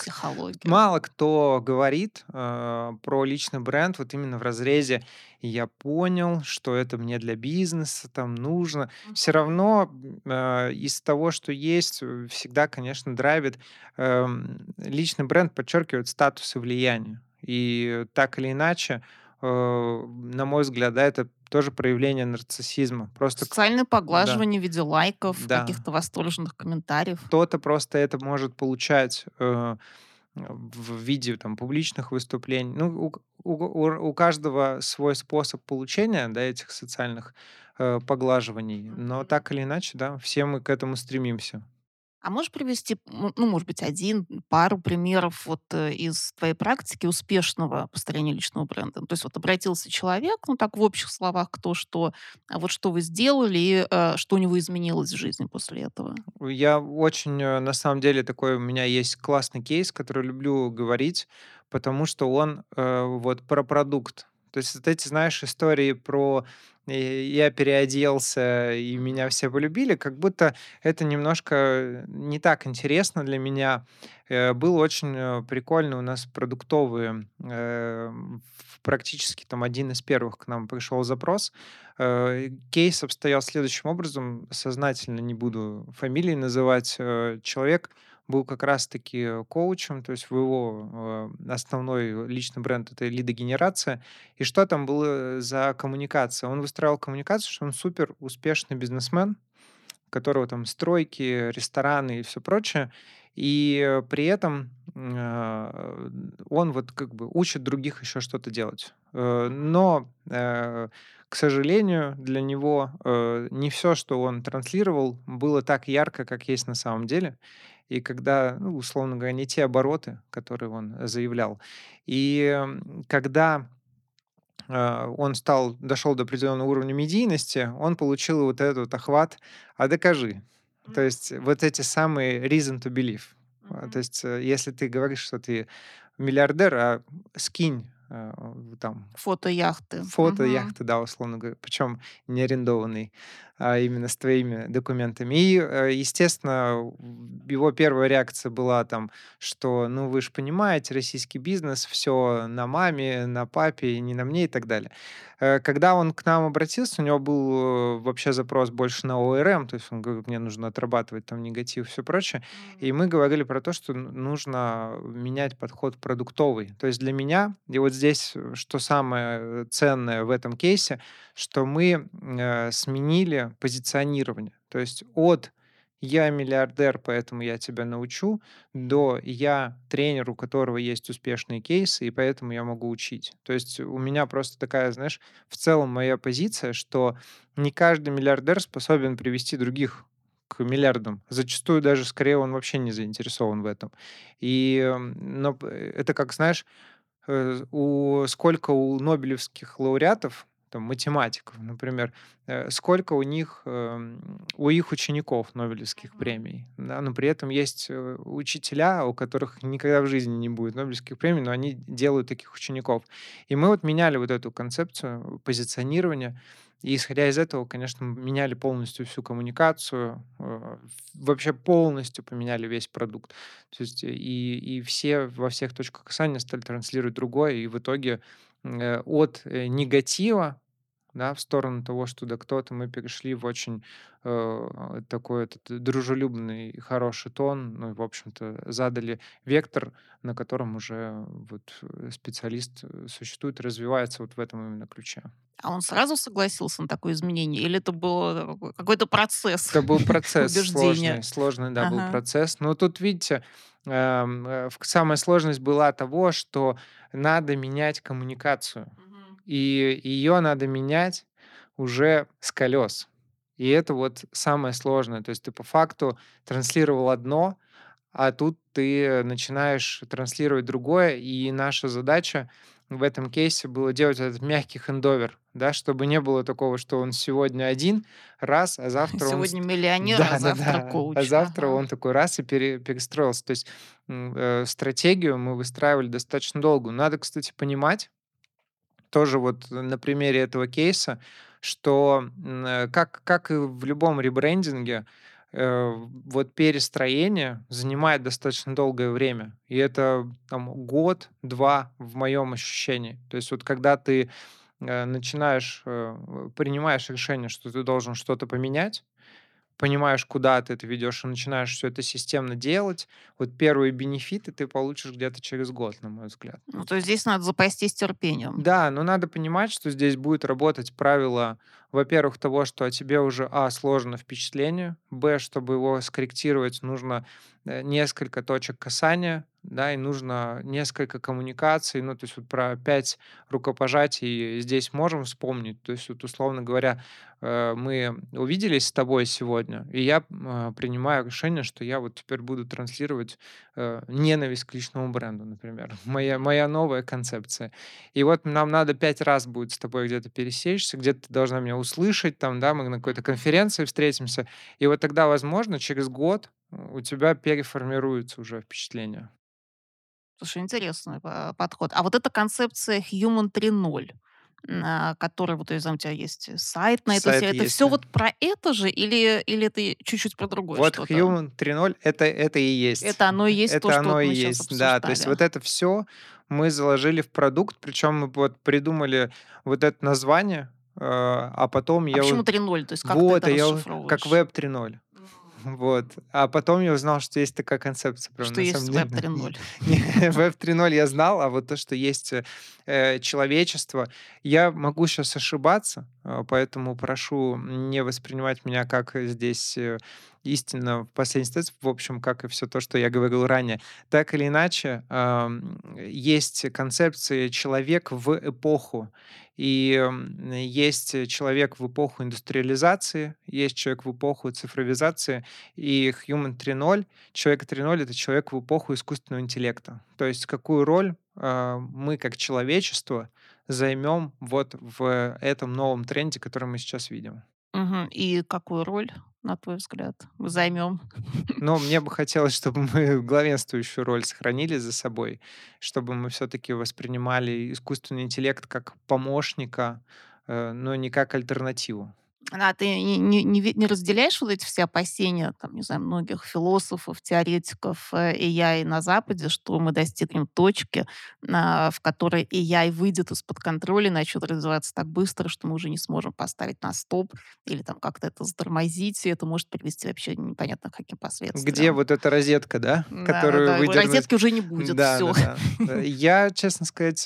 мало кто говорит э, про личный бренд вот именно в разрезе «я понял, что это мне для бизнеса там нужно». Все равно э, из того, что есть, э, всегда, конечно, драйвит. эм, личный бренд подчеркивает статус и влияние. И так или иначе, э, на мой взгляд, да, это тоже проявление нарциссизма. Просто Социальное да, поглаживание в виде лайков, да. каких-то восторженных комментариев. Кто-то просто это может получать, э, в виде там публичных выступлений. Ну, у у у каждого свой способ получения, да, этих социальных, э, поглаживаний, но так или иначе, да, все мы к этому стремимся. А можешь привести, ну, может быть, один, пару примеров вот э, из твоей практики успешного построения личного бренда? Ну, То есть вот обратился человек, ну так в общих словах, кто что, а вот что вы сделали и э, что у него изменилось в жизни после этого? Я очень, э, на самом деле, такой у меня есть классный кейс, который люблю говорить, потому что он э, вот про продукт. То есть вот эти, знаешь, истории про э, я переоделся и меня все полюбили, как будто это немножко не так интересно для меня. Э, Был очень э, прикольный у нас продуктовый, э, в- практически там один из первых к нам пришел запрос, Э, кейс обстоял следующим образом, сознательно не буду фамилии называть. Э, человек был как раз-таки коучем, то есть в его э, основной личный бренд- это лидогенерация. И что там было за коммуникация? Он выстраивал коммуникацию, что он супер успешный бизнесмен, которого там стройки, рестораны и все прочее. И э, при этом а, он вот как бы учит других еще что-то делать. Э. Но, э, к сожалению, для него э, не все, что он транслировал, было так ярко, как есть на самом деле. И когда, ну, условно говоря, не те обороты, которые он заявлял. И когда а, он стал дошел до определенного уровня медийности, он получил вот этот вот охват "а докажи". То есть вот эти самые reason to believe. А, то есть, э, если ты говоришь, что ты миллиардер, а скинь, там Фото яхты. Фото яхты, да, условно говоря, причем не арендованный, именно с твоими документами. И, э, естественно, его первая реакция была там, что, ну, вы же понимаете, российский бизнес, все на маме, на папе, не на мне и так далее. Э, Когда он к нам обратился, у него был э, вообще запрос больше на ОРМ, то есть он говорит, мне нужно отрабатывать там негатив и все прочее. И мы говорили про то, что нужно менять подход продуктовый. То есть для меня, и вот здесь, что самое ценное в этом кейсе, что мы э, сменили позиционирование. То есть от я миллиардер, поэтому я тебя научу, до я тренер, у которого есть успешные кейсы, и поэтому я могу учить. То есть у меня просто такая, знаешь, в целом моя позиция, что не каждый миллиардер способен привести других к миллиардам. Зачастую даже скорее он вообще не заинтересован в этом. И, но п это как, знаешь, э, у сколько у нобелевских лауреатов, там, математиков, например, э, сколько у них, эм, у их учеников Нобелевских премий, да, но при этом есть э, учителя, у которых никогда в жизни не будет Нобелевских премий, но они делают таких учеников. И мы вот меняли вот эту концепцию позиционирования, и исходя из этого, конечно, меняли полностью всю коммуникацию, э, вообще полностью поменяли весь продукт. То есть и, и все во всех точках касания стали транслировать другое, и в итоге от негатива да, в сторону того, что да кто-то, мы перешли в очень э, такой этот дружелюбный, хороший тон, ну и, в общем-то, задали вектор, на котором уже вот э, специалист э, существует, развивается вот в этом именно ключе. А он сразу согласился на такое изменение? Или это был какой- какой-то процесс Это был [laughs] процесс сложный, сложный, да, был Ага. процесс. Но тут, видите, эм, э, самая сложность была того, что надо менять коммуникацию. И ее надо менять уже с колес. И это вот самое сложное. То есть ты по факту транслировал одно, а тут ты начинаешь транслировать другое. И наша задача в этом кейсе было делать этот мягкий хендовер, да, чтобы не было такого, что он сегодня один раз, а [laughs] завтра он... ст- Сегодня миллионер, а Да, да, завтра да. А коуч. завтра Ага. он такой раз и пере- перестроился. То есть э, стратегию мы выстраивали достаточно долго. Надо, кстати, понимать, тоже вот на примере этого кейса, что э, как, как и в любом ребрендинге, э, вот перестроение занимает достаточно долгое время. И это там год-два в моем ощущении. То есть вот когда ты э, начинаешь, принимаешь решение, что ты должен что-то поменять, понимаешь, куда ты это ведешь, и начинаешь все это системно делать, вот первые бенефиты ты получишь где-то через год, на мой взгляд. Ну, то есть здесь надо запастись терпением. Да, но надо понимать, что здесь будет работать правило, во-первых, того, что о тебе уже, а, сложно впечатление, б, чтобы его скорректировать, нужно э, несколько точек касания, да, и нужно несколько коммуникаций, ну, то есть вот про пять рукопожатий здесь можем вспомнить, то есть вот, условно говоря, э, мы увиделись с тобой сегодня, и я э, принимаю решение, что я вот теперь буду транслировать ненависть к личному бренду, например. [laughs] Моя, моя новая концепция. И вот нам надо пять раз будет с тобой где-то пересечься, где-то ты должна меня услышать, там, да, мы на какой-то конференции встретимся, и вот тогда, возможно, через год э, у тебя переформируется уже впечатление. Слушай, интересный по- подход. А вот эта концепция Human 3.0, м, а, который вот, я знаю, у тебя есть э, сайт на эту Сайт тему, это есть, все да. вот про это же или, или это чуть-чуть про другое Вот что-то? Human 3.0 это, это и есть. Это оно и есть то, Это что вот оно и мы сейчас есть, да. То есть вот это все мы заложили в продукт, причем мы вот придумали вот это название, а потом А я... почему у- 3.0? То есть как ты Вот, это а я как веб 3.0. М, Вот. А потом я узнал, что есть такая концепция, прям Что есть деле. 3.0. [laughs] Не, Веб 3.0 я знал, а вот то, что есть э, э, человечество, я могу сейчас ошибаться, э, поэтому прошу не воспринимать меня как э, здесь э, истина в последней инстанции, в общем, как и все то, что я говорил ранее. Так или иначе, есть концепция «человек в эпоху», и есть человек в эпоху индустриализации, есть человек в эпоху цифровизации, и Human 3.0 Человек 3.0 это человек в эпоху искусственного интеллекта. То есть какую роль а, мы как человечество займем вот в этом новом тренде, который мы сейчас видим. Мгм. И какую роль, на твой взгляд, займем? Но мне бы [laughs] хотелось, чтобы мы главенствующую роль сохранили за собой, чтобы мы все-таки воспринимали искусственный интеллект как помощника, э, но не как альтернативу. А ты не, не- не разделяешь вот эти все опасения, там, не знаю, многих философов, теоретиков э, AI на Западе, что мы достигнем точки, а, в которой AI выйдет из-под контроля и начнет развиваться так быстро, что мы уже не сможем поставить на стоп или там как-то это затормозить, и это может привести вообще непонятно к каким Где последствиям. вот эта розетка, да, Да, да, которую да. выдернуть Розетки уже не будет, Да, все. да, да. Э, [laughs] Я, честно сказать,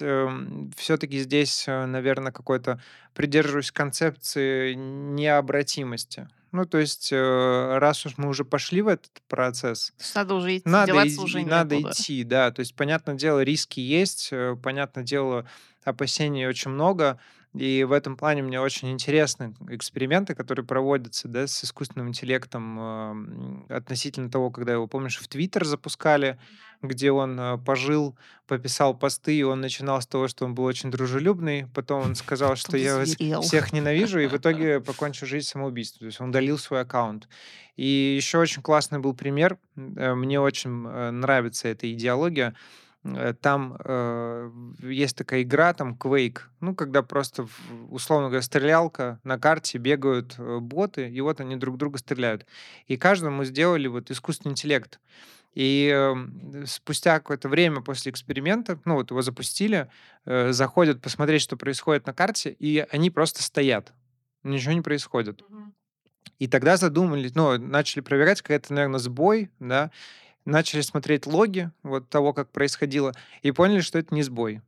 все-таки здесь, наверное, какой-то придерживаюсь концепции необратимости. Ну, то есть, э, раз уж мы уже пошли в этот процесс, То есть надо уже идти, надо, и- уже надо некуда. идти, да. То есть, понятное дело, риски есть, э, понятное дело, опасений очень много. И в этом плане мне очень интересны эксперименты, которые проводятся да, с искусственным интеллектом э, относительно того, когда его, помнишь, в Твиттер запускали, где он э, пожил, пописал посты, и он начинал с того, что он был очень дружелюбный, потом он сказал, что я вас всех ненавижу, и в [laughs] итоге покончил жизнь самоубийством, то есть он удалил свой аккаунт. И еще очень классный был пример, э, мне очень э, нравится эта идеология, там э, есть такая игра, там Quake, ну, когда просто, условно говоря, стрелялка на карте, бегают э, боты, и вот они друг друга стреляют. И каждому сделали вот искусственный интеллект. И эм, спустя какое-то время после эксперимента, ну, вот его запустили, э, заходят посмотреть, что происходит на карте, и они просто стоят. Ничего не происходит. И тогда задумались, ну, начали проверять, какая-то, наверное, сбой, да, начали смотреть логи вот того, как происходило, и поняли, что это не сбой.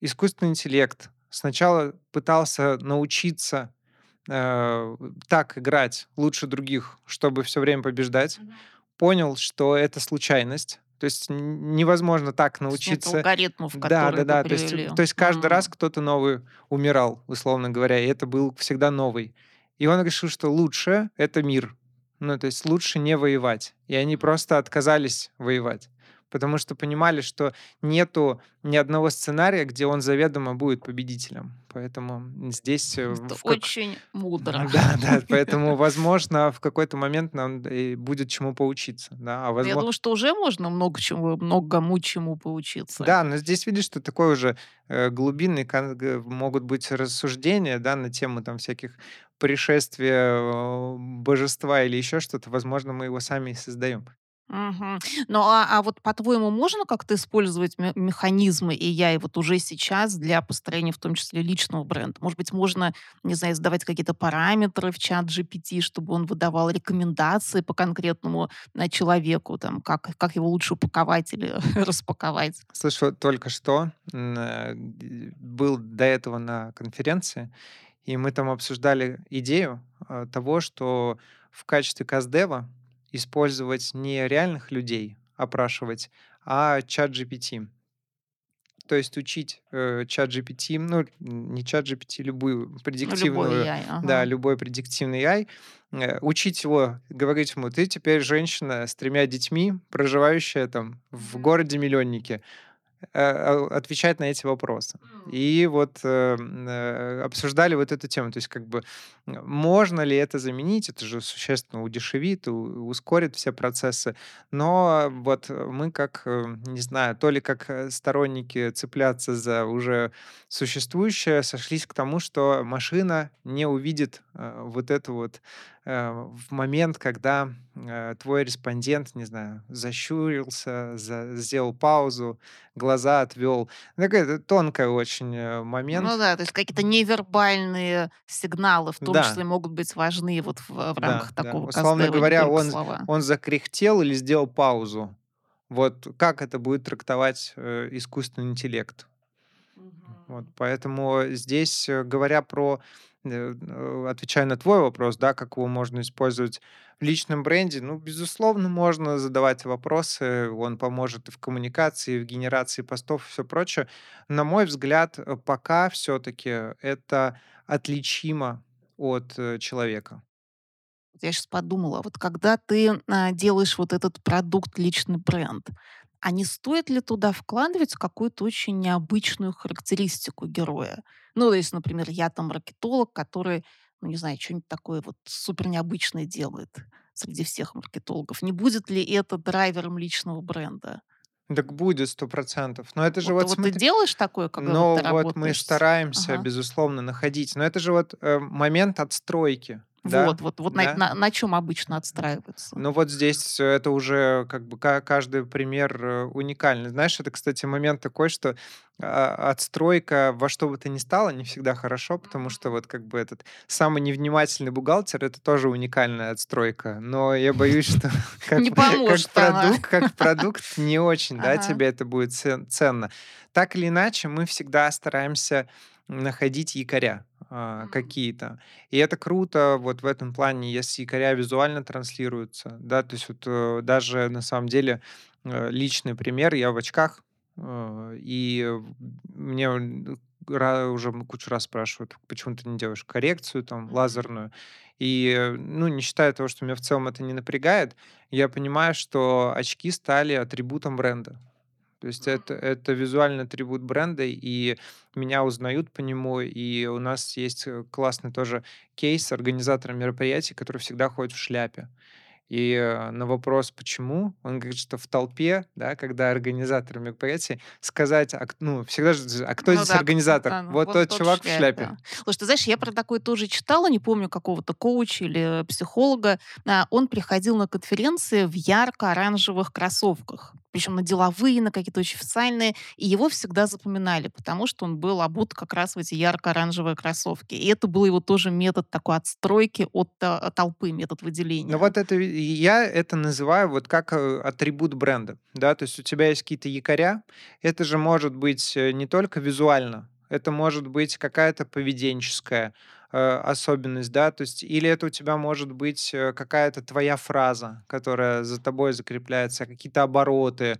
Искусственный интеллект сначала пытался научиться э, так играть лучше других, чтобы все время побеждать, Мгм. понял, что это случайность, то есть невозможно так есть нет научиться. алгоритмов, Да, да, да. То есть, привели. то есть каждый раз М. кто-то новый умирал, условно говоря, и это был всегда новый. И он решил, что лучше это мир. Ну, то есть лучше не воевать. И они просто отказались воевать. Потому что понимали, что нету ни одного сценария, где он заведомо будет победителем. Поэтому здесь Это как... очень мудро. [laughs] Да, да, поэтому, [laughs] возможно, в какой-то момент нам будет чему поучиться, да, а Ну, Я возможно, думаю, что уже можно много чему, многому чему поучиться. Да, но здесь видишь, что такой уже э, глубинный могут быть рассуждения, да, на тему там всяких пришествия э, божества или еще что-то. Возможно, мы его сами и создаем. Мгм. Ну, а, а вот по-твоему, можно как-то использовать ме- механизмы AI вот уже сейчас для построения, в том числе, личного бренда? Может быть, можно, не знаю, задавать какие-то параметры в чат GPT, чтобы он выдавал рекомендации по конкретному э, человеку, там, как, как его лучше упаковать или [laughs] распаковать? Слышь, вот только что э, был до этого на конференции, и мы там обсуждали идею э, того, что в качестве каздева использовать не реальных людей опрашивать, а чат GPT. То есть учить э, чат GPT, ну, не чат GPT, любую Ну, любой предиктивную, AI, да, ага. любой предиктивный AI, э, учить его, говорить ему, ты теперь женщина с тремя детьми, проживающая там в городе-миллионнике, отвечать на эти вопросы. И вот э, э, обсуждали вот эту тему. То есть как бы можно ли это заменить? Это же существенно удешевит, ускорит все процессы. Но вот мы как, э, не знаю, то ли как сторонники цепляться за уже существующее, сошлись к тому, что машина не увидит э, вот это вот в момент, когда э, твой респондент, не знаю, защурился, за- сделал паузу, глаза отвел. Такая тонкая очень э, Ну момент. да, то есть какие-то невербальные сигналы в том числе Да, могут быть важны вот в, в да, рамках да. такого Условно каздева, не говоря, он, слова. он закряхтел или сделал паузу. Вот как это будет трактовать э, искусственный интеллект? Вот, Мгм. поэтому здесь, э, говоря про, э, э, отвечая на твой вопрос, да, как его можно использовать в личном бренде, ну, безусловно, можно задавать вопросы, он поможет и в коммуникации, и в генерации постов, и все прочее. На мой взгляд, э, пока все-таки это отличимо от э, человека. Я сейчас подумала, вот когда ты а, делаешь вот этот продукт, личный бренд, а не стоит ли туда вкладывать какую-то очень необычную характеристику героя? Ну, то есть, например, я там маркетолог, который, ну, не знаю, что-нибудь такое вот супер необычное делает среди всех маркетологов. Не будет ли это драйвером личного бренда? Так будет сто процентов. Но это же Вот, вот вот ты смотри, делаешь такое, когда вот но ты вот мы стараемся, Ага. безусловно, находить. Но это же вот э, момент отстройки, Вот, да, вот, вот на, да. на, на чем обычно отстраиваются? Ну вот здесь это уже как бы ка- каждый пример э, уникальный. Знаешь, это, кстати, момент такой, что а, отстройка во что бы то ни стало не всегда хорошо, потому что вот как бы этот самый невнимательный бухгалтер это тоже уникальная отстройка. Но я боюсь, что [laughs] как, [laughs] как продукт, как продукт не очень, да, тебе это будет цен- ценно. Так или иначе, мы всегда стараемся находить якоря а, какие-то. И это круто вот в этом плане, если якоря визуально транслируются, да, то есть вот э, даже на самом деле э, личный пример, я в очках, э, и мне уже кучу раз спрашивают: "Почему ты не делаешь коррекцию там лазерную?" И, ну, не считая того, что меня в целом это не напрягает, я понимаю, что очки стали атрибутом бренда. То есть это это визуальный атрибут бренда, и меня узнают по нему. И у нас есть, э, классный тоже кейс с организатором мероприятий, который всегда ходит в шляпе. И, э, на вопрос "почему?" Он говорит, что в толпе, да, когда организатор мероприятия, сказать, а, ну, всегда же "А кто Ну здесь да, организатор?" да, ну Вот вот тот тот чувак в шляпе, шляпе. да. Слушай, ты знаешь, я про такое тоже читала, не помню, какого-то коуча или психолога. А, он приходил на конференции в ярко-оранжевых кроссовках, причем на деловые, на какие-то очень официальные, и его всегда запоминали, потому что он был обут как раз в эти ярко-оранжевые кроссовки. И это был его тоже метод такой отстройки от, а, толпы, метод Ну выделения. вот это я это называю вот как, э, атрибут бренда. Да, то есть у тебя есть какие-то якоря. Это же может быть, э, не только визуально, это может быть какая-то поведенческая, э, особенность, да, то есть или это у тебя может быть, э, какая-то твоя фраза, которая за тобой закрепляется, какие-то обороты.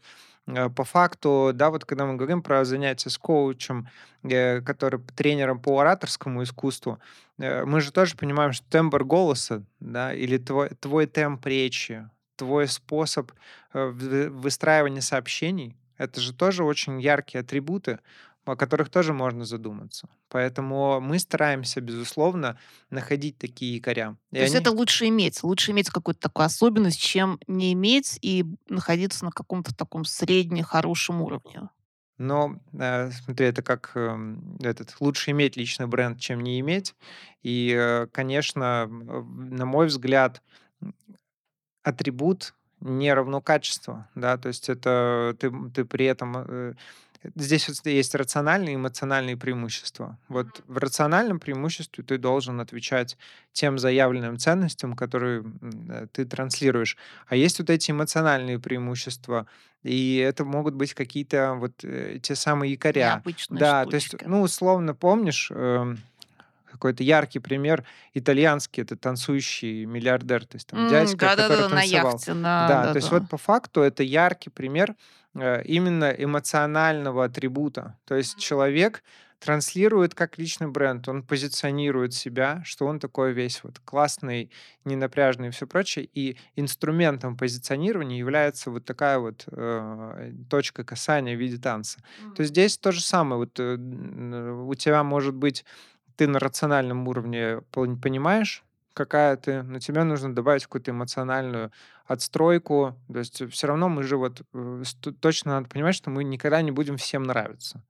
Э, по факту, да, вот когда мы говорим про занятия с коучем, э, который тренером по ораторскому искусству, э, мы же тоже понимаем, что тембр голоса, да, или твой твой темп речи, твой способ, выстраивания сообщений- это же тоже очень яркие атрибуты, о которых тоже можно задуматься. Поэтому мы стараемся, безусловно, находить такие якоря. И То есть это они лучше иметь, лучше иметь какую-то такую особенность, чем не иметь и находиться на каком-то таком средне-хорошем уровне. Но, э, смотри, это как, эм, этот, лучше иметь личный бренд, чем не иметь. И, э, конечно, на мой взгляд, атрибут не равно качество, да. То есть это ты, ты при этом, э, здесь вот есть рациональные и эмоциональные преимущества. Вот в рациональном преимуществе ты должен отвечать тем заявленным ценностям, которые, э, ты транслируешь. А есть вот эти эмоциональные преимущества, и это могут быть какие-то вот, э, те самые якоря. Необычные Да, то есть, ну, условно, помнишь, эм, какой-то яркий пример итальянский- это танцующий миллиардер, то есть там М, дядька, который да-да-да, на танцевал. яхте, на Да, то есть вот по факту это яркий пример, именно эмоционального атрибута. То есть человек транслирует как личный бренд, он позиционирует себя, что он такой весь вот классный, ненапряжный и всё прочее. И инструментом позиционирования является вот такая вот, э, точка касания в виде танца. То есть здесь то же самое. Вот, э, н у тебя может быть ты на рациональном уровне пон понимаешь, какая ты, но тебе нужно добавить какую-то эмоциональную отстройку. То есть всё равно мы же вот, э, точно надо понимать, что мы никогда не будем всем нравиться.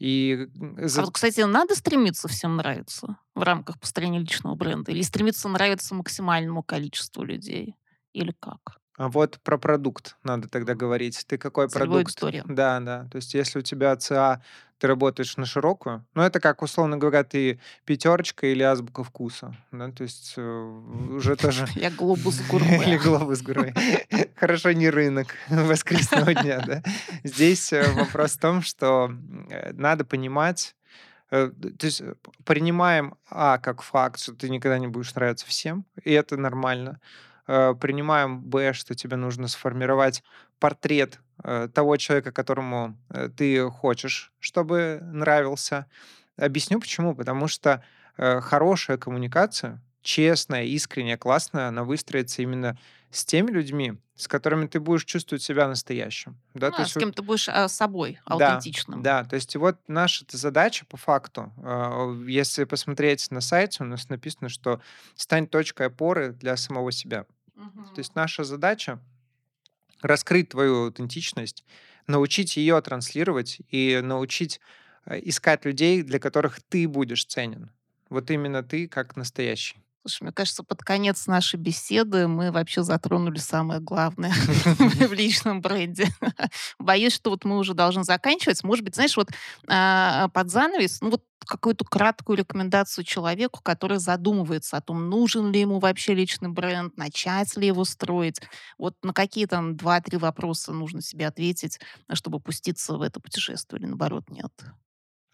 И, А вот, кстати, надо стремиться всем нравиться в рамках построения личного бренда или стремиться нравиться максимальному количеству людей? Или как? А вот про продукт надо тогда говорить. Ты какой Целевой продукт аудитории. Да, да. То есть если у тебя ЦА, ты работаешь на широкую, ну, это как, условно говоря, ты "Пятерочка" или "Азбука вкуса", да, то есть, э, уже тоже [laughs] Я "Глобус [laughs] Гурме". или "Глобус [laughs] Гурме". Хорошо, не рынок воскресного дня, да. Здесь, э, вопрос в том, что, э, надо понимать, то есть, принимаем, а, как факт, что ты никогда не будешь нравиться всем, и это нормально. Э, принимаем, б, что тебе нужно сформировать портрет, э, того человека, которому, э, ты хочешь, чтобы нравился. Объясню почему. Потому что, э, хорошая коммуникация, честная, искренняя, классная, она выстроится именно с теми людьми, с которыми ты будешь чувствовать себя настоящим. Да, Ну, то а есть с кем вот ты будешь, а, собой, Да, аутентичным. да, то есть вот наша-то задача по факту, а, если посмотреть на сайте, у нас написано, что "стань точкой опоры для самого себя". То Мгм. есть наша задача- раскрыть твою аутентичность, научить ее транслировать и научить, э, искать людей, для которых ты будешь ценен. Вот именно ты как настоящий. Слушай, мне кажется, под конец нашей беседы мы вообще затронули самое главное [laughs] [laughs] в личном бренде. Боюсь, что вот мы уже должны заканчивать. Может быть, знаешь, вот, а, под занавес, ну, вот какую-то краткую рекомендацию человеку, который задумывается о том, нужен ли ему вообще личный бренд, начать ли его строить. Вот на какие там 2-3 вопроса нужно себе ответить, чтобы пуститься в это путешествие или, наоборот, нет?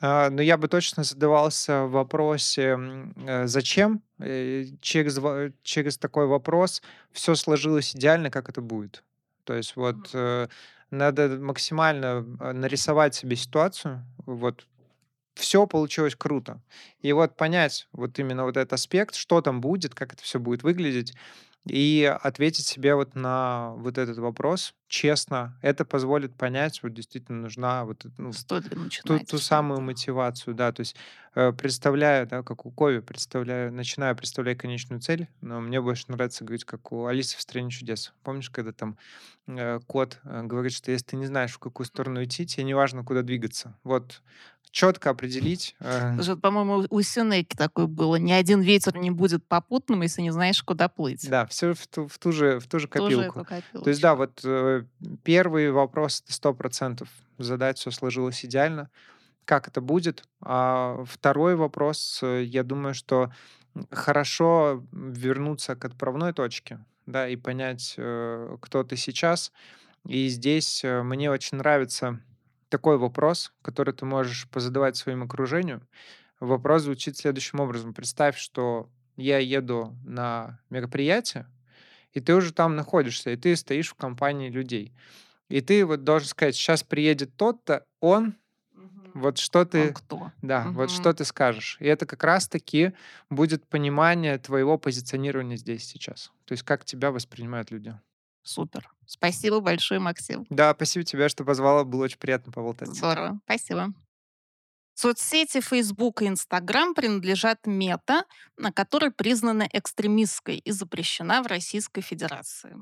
А, ну, я бы точно задавался в вопросе, м, э, зачем. Э, через ва через такой вопрос всё сложилось идеально, как это будет. То есть вот, э, надо максимально, а, нарисовать себе ситуацию. Вот всё получилось круто. И вот понять вот именно вот этот аспект, что там будет, как это всё будет выглядеть, и ответить себе вот на вот этот вопрос честно. Это позволит понять, вот действительно нужна вот ну, Стоит ту ту самую мотивацию, да. То есть, э, представляю, да, как у Кови, представляю начинаю представлять конечную цель, но мне больше нравится говорить, как у Алисы в "Стране чудес". Помнишь, когда там, э, кот, э, говорит, что если ты не знаешь, в какую сторону идти, те неважно, куда двигаться. Вот чётко определить, э Слушай, по-моему, у Сенеки такое было: "Ни один ветер не будет попутным, если не знаешь, куда плыть". Да, всё в ту в ту же в ту же копилку. То есть да, вот, э, 1 вопрос- это 100 % задать, всё сложилось идеально. Как это будет? А 2 вопрос, э, я думаю, что, хорошо, вернуться к отправной точке, да, и понять, кто ты сейчас. И здесь, мне очень нравится такой вопрос, который ты можешь позадавать своему окружению. Вопрос звучит следующим образом: представь, что я еду на мероприятие, и ты уже там находишься, и ты стоишь в компании людей. И ты вот должен сказать: "Щас приедет тот-то, он" Мгм. Вот что Он ты кто? да, вот что ты скажешь? И это как раз таки будет понимание твоего позиционирования здесь сейчас. То есть как тебя воспринимают люди. Супер. Спасибо большое, Максим. Да, спасибо тебе, что позвала. Было очень приятно поболтать. Здорово. Спасибо. Соцсети "Фейсбук" и "Инстаграм" принадлежат "Мета", на которой признана экстремистской и запрещена в Российской Федерации.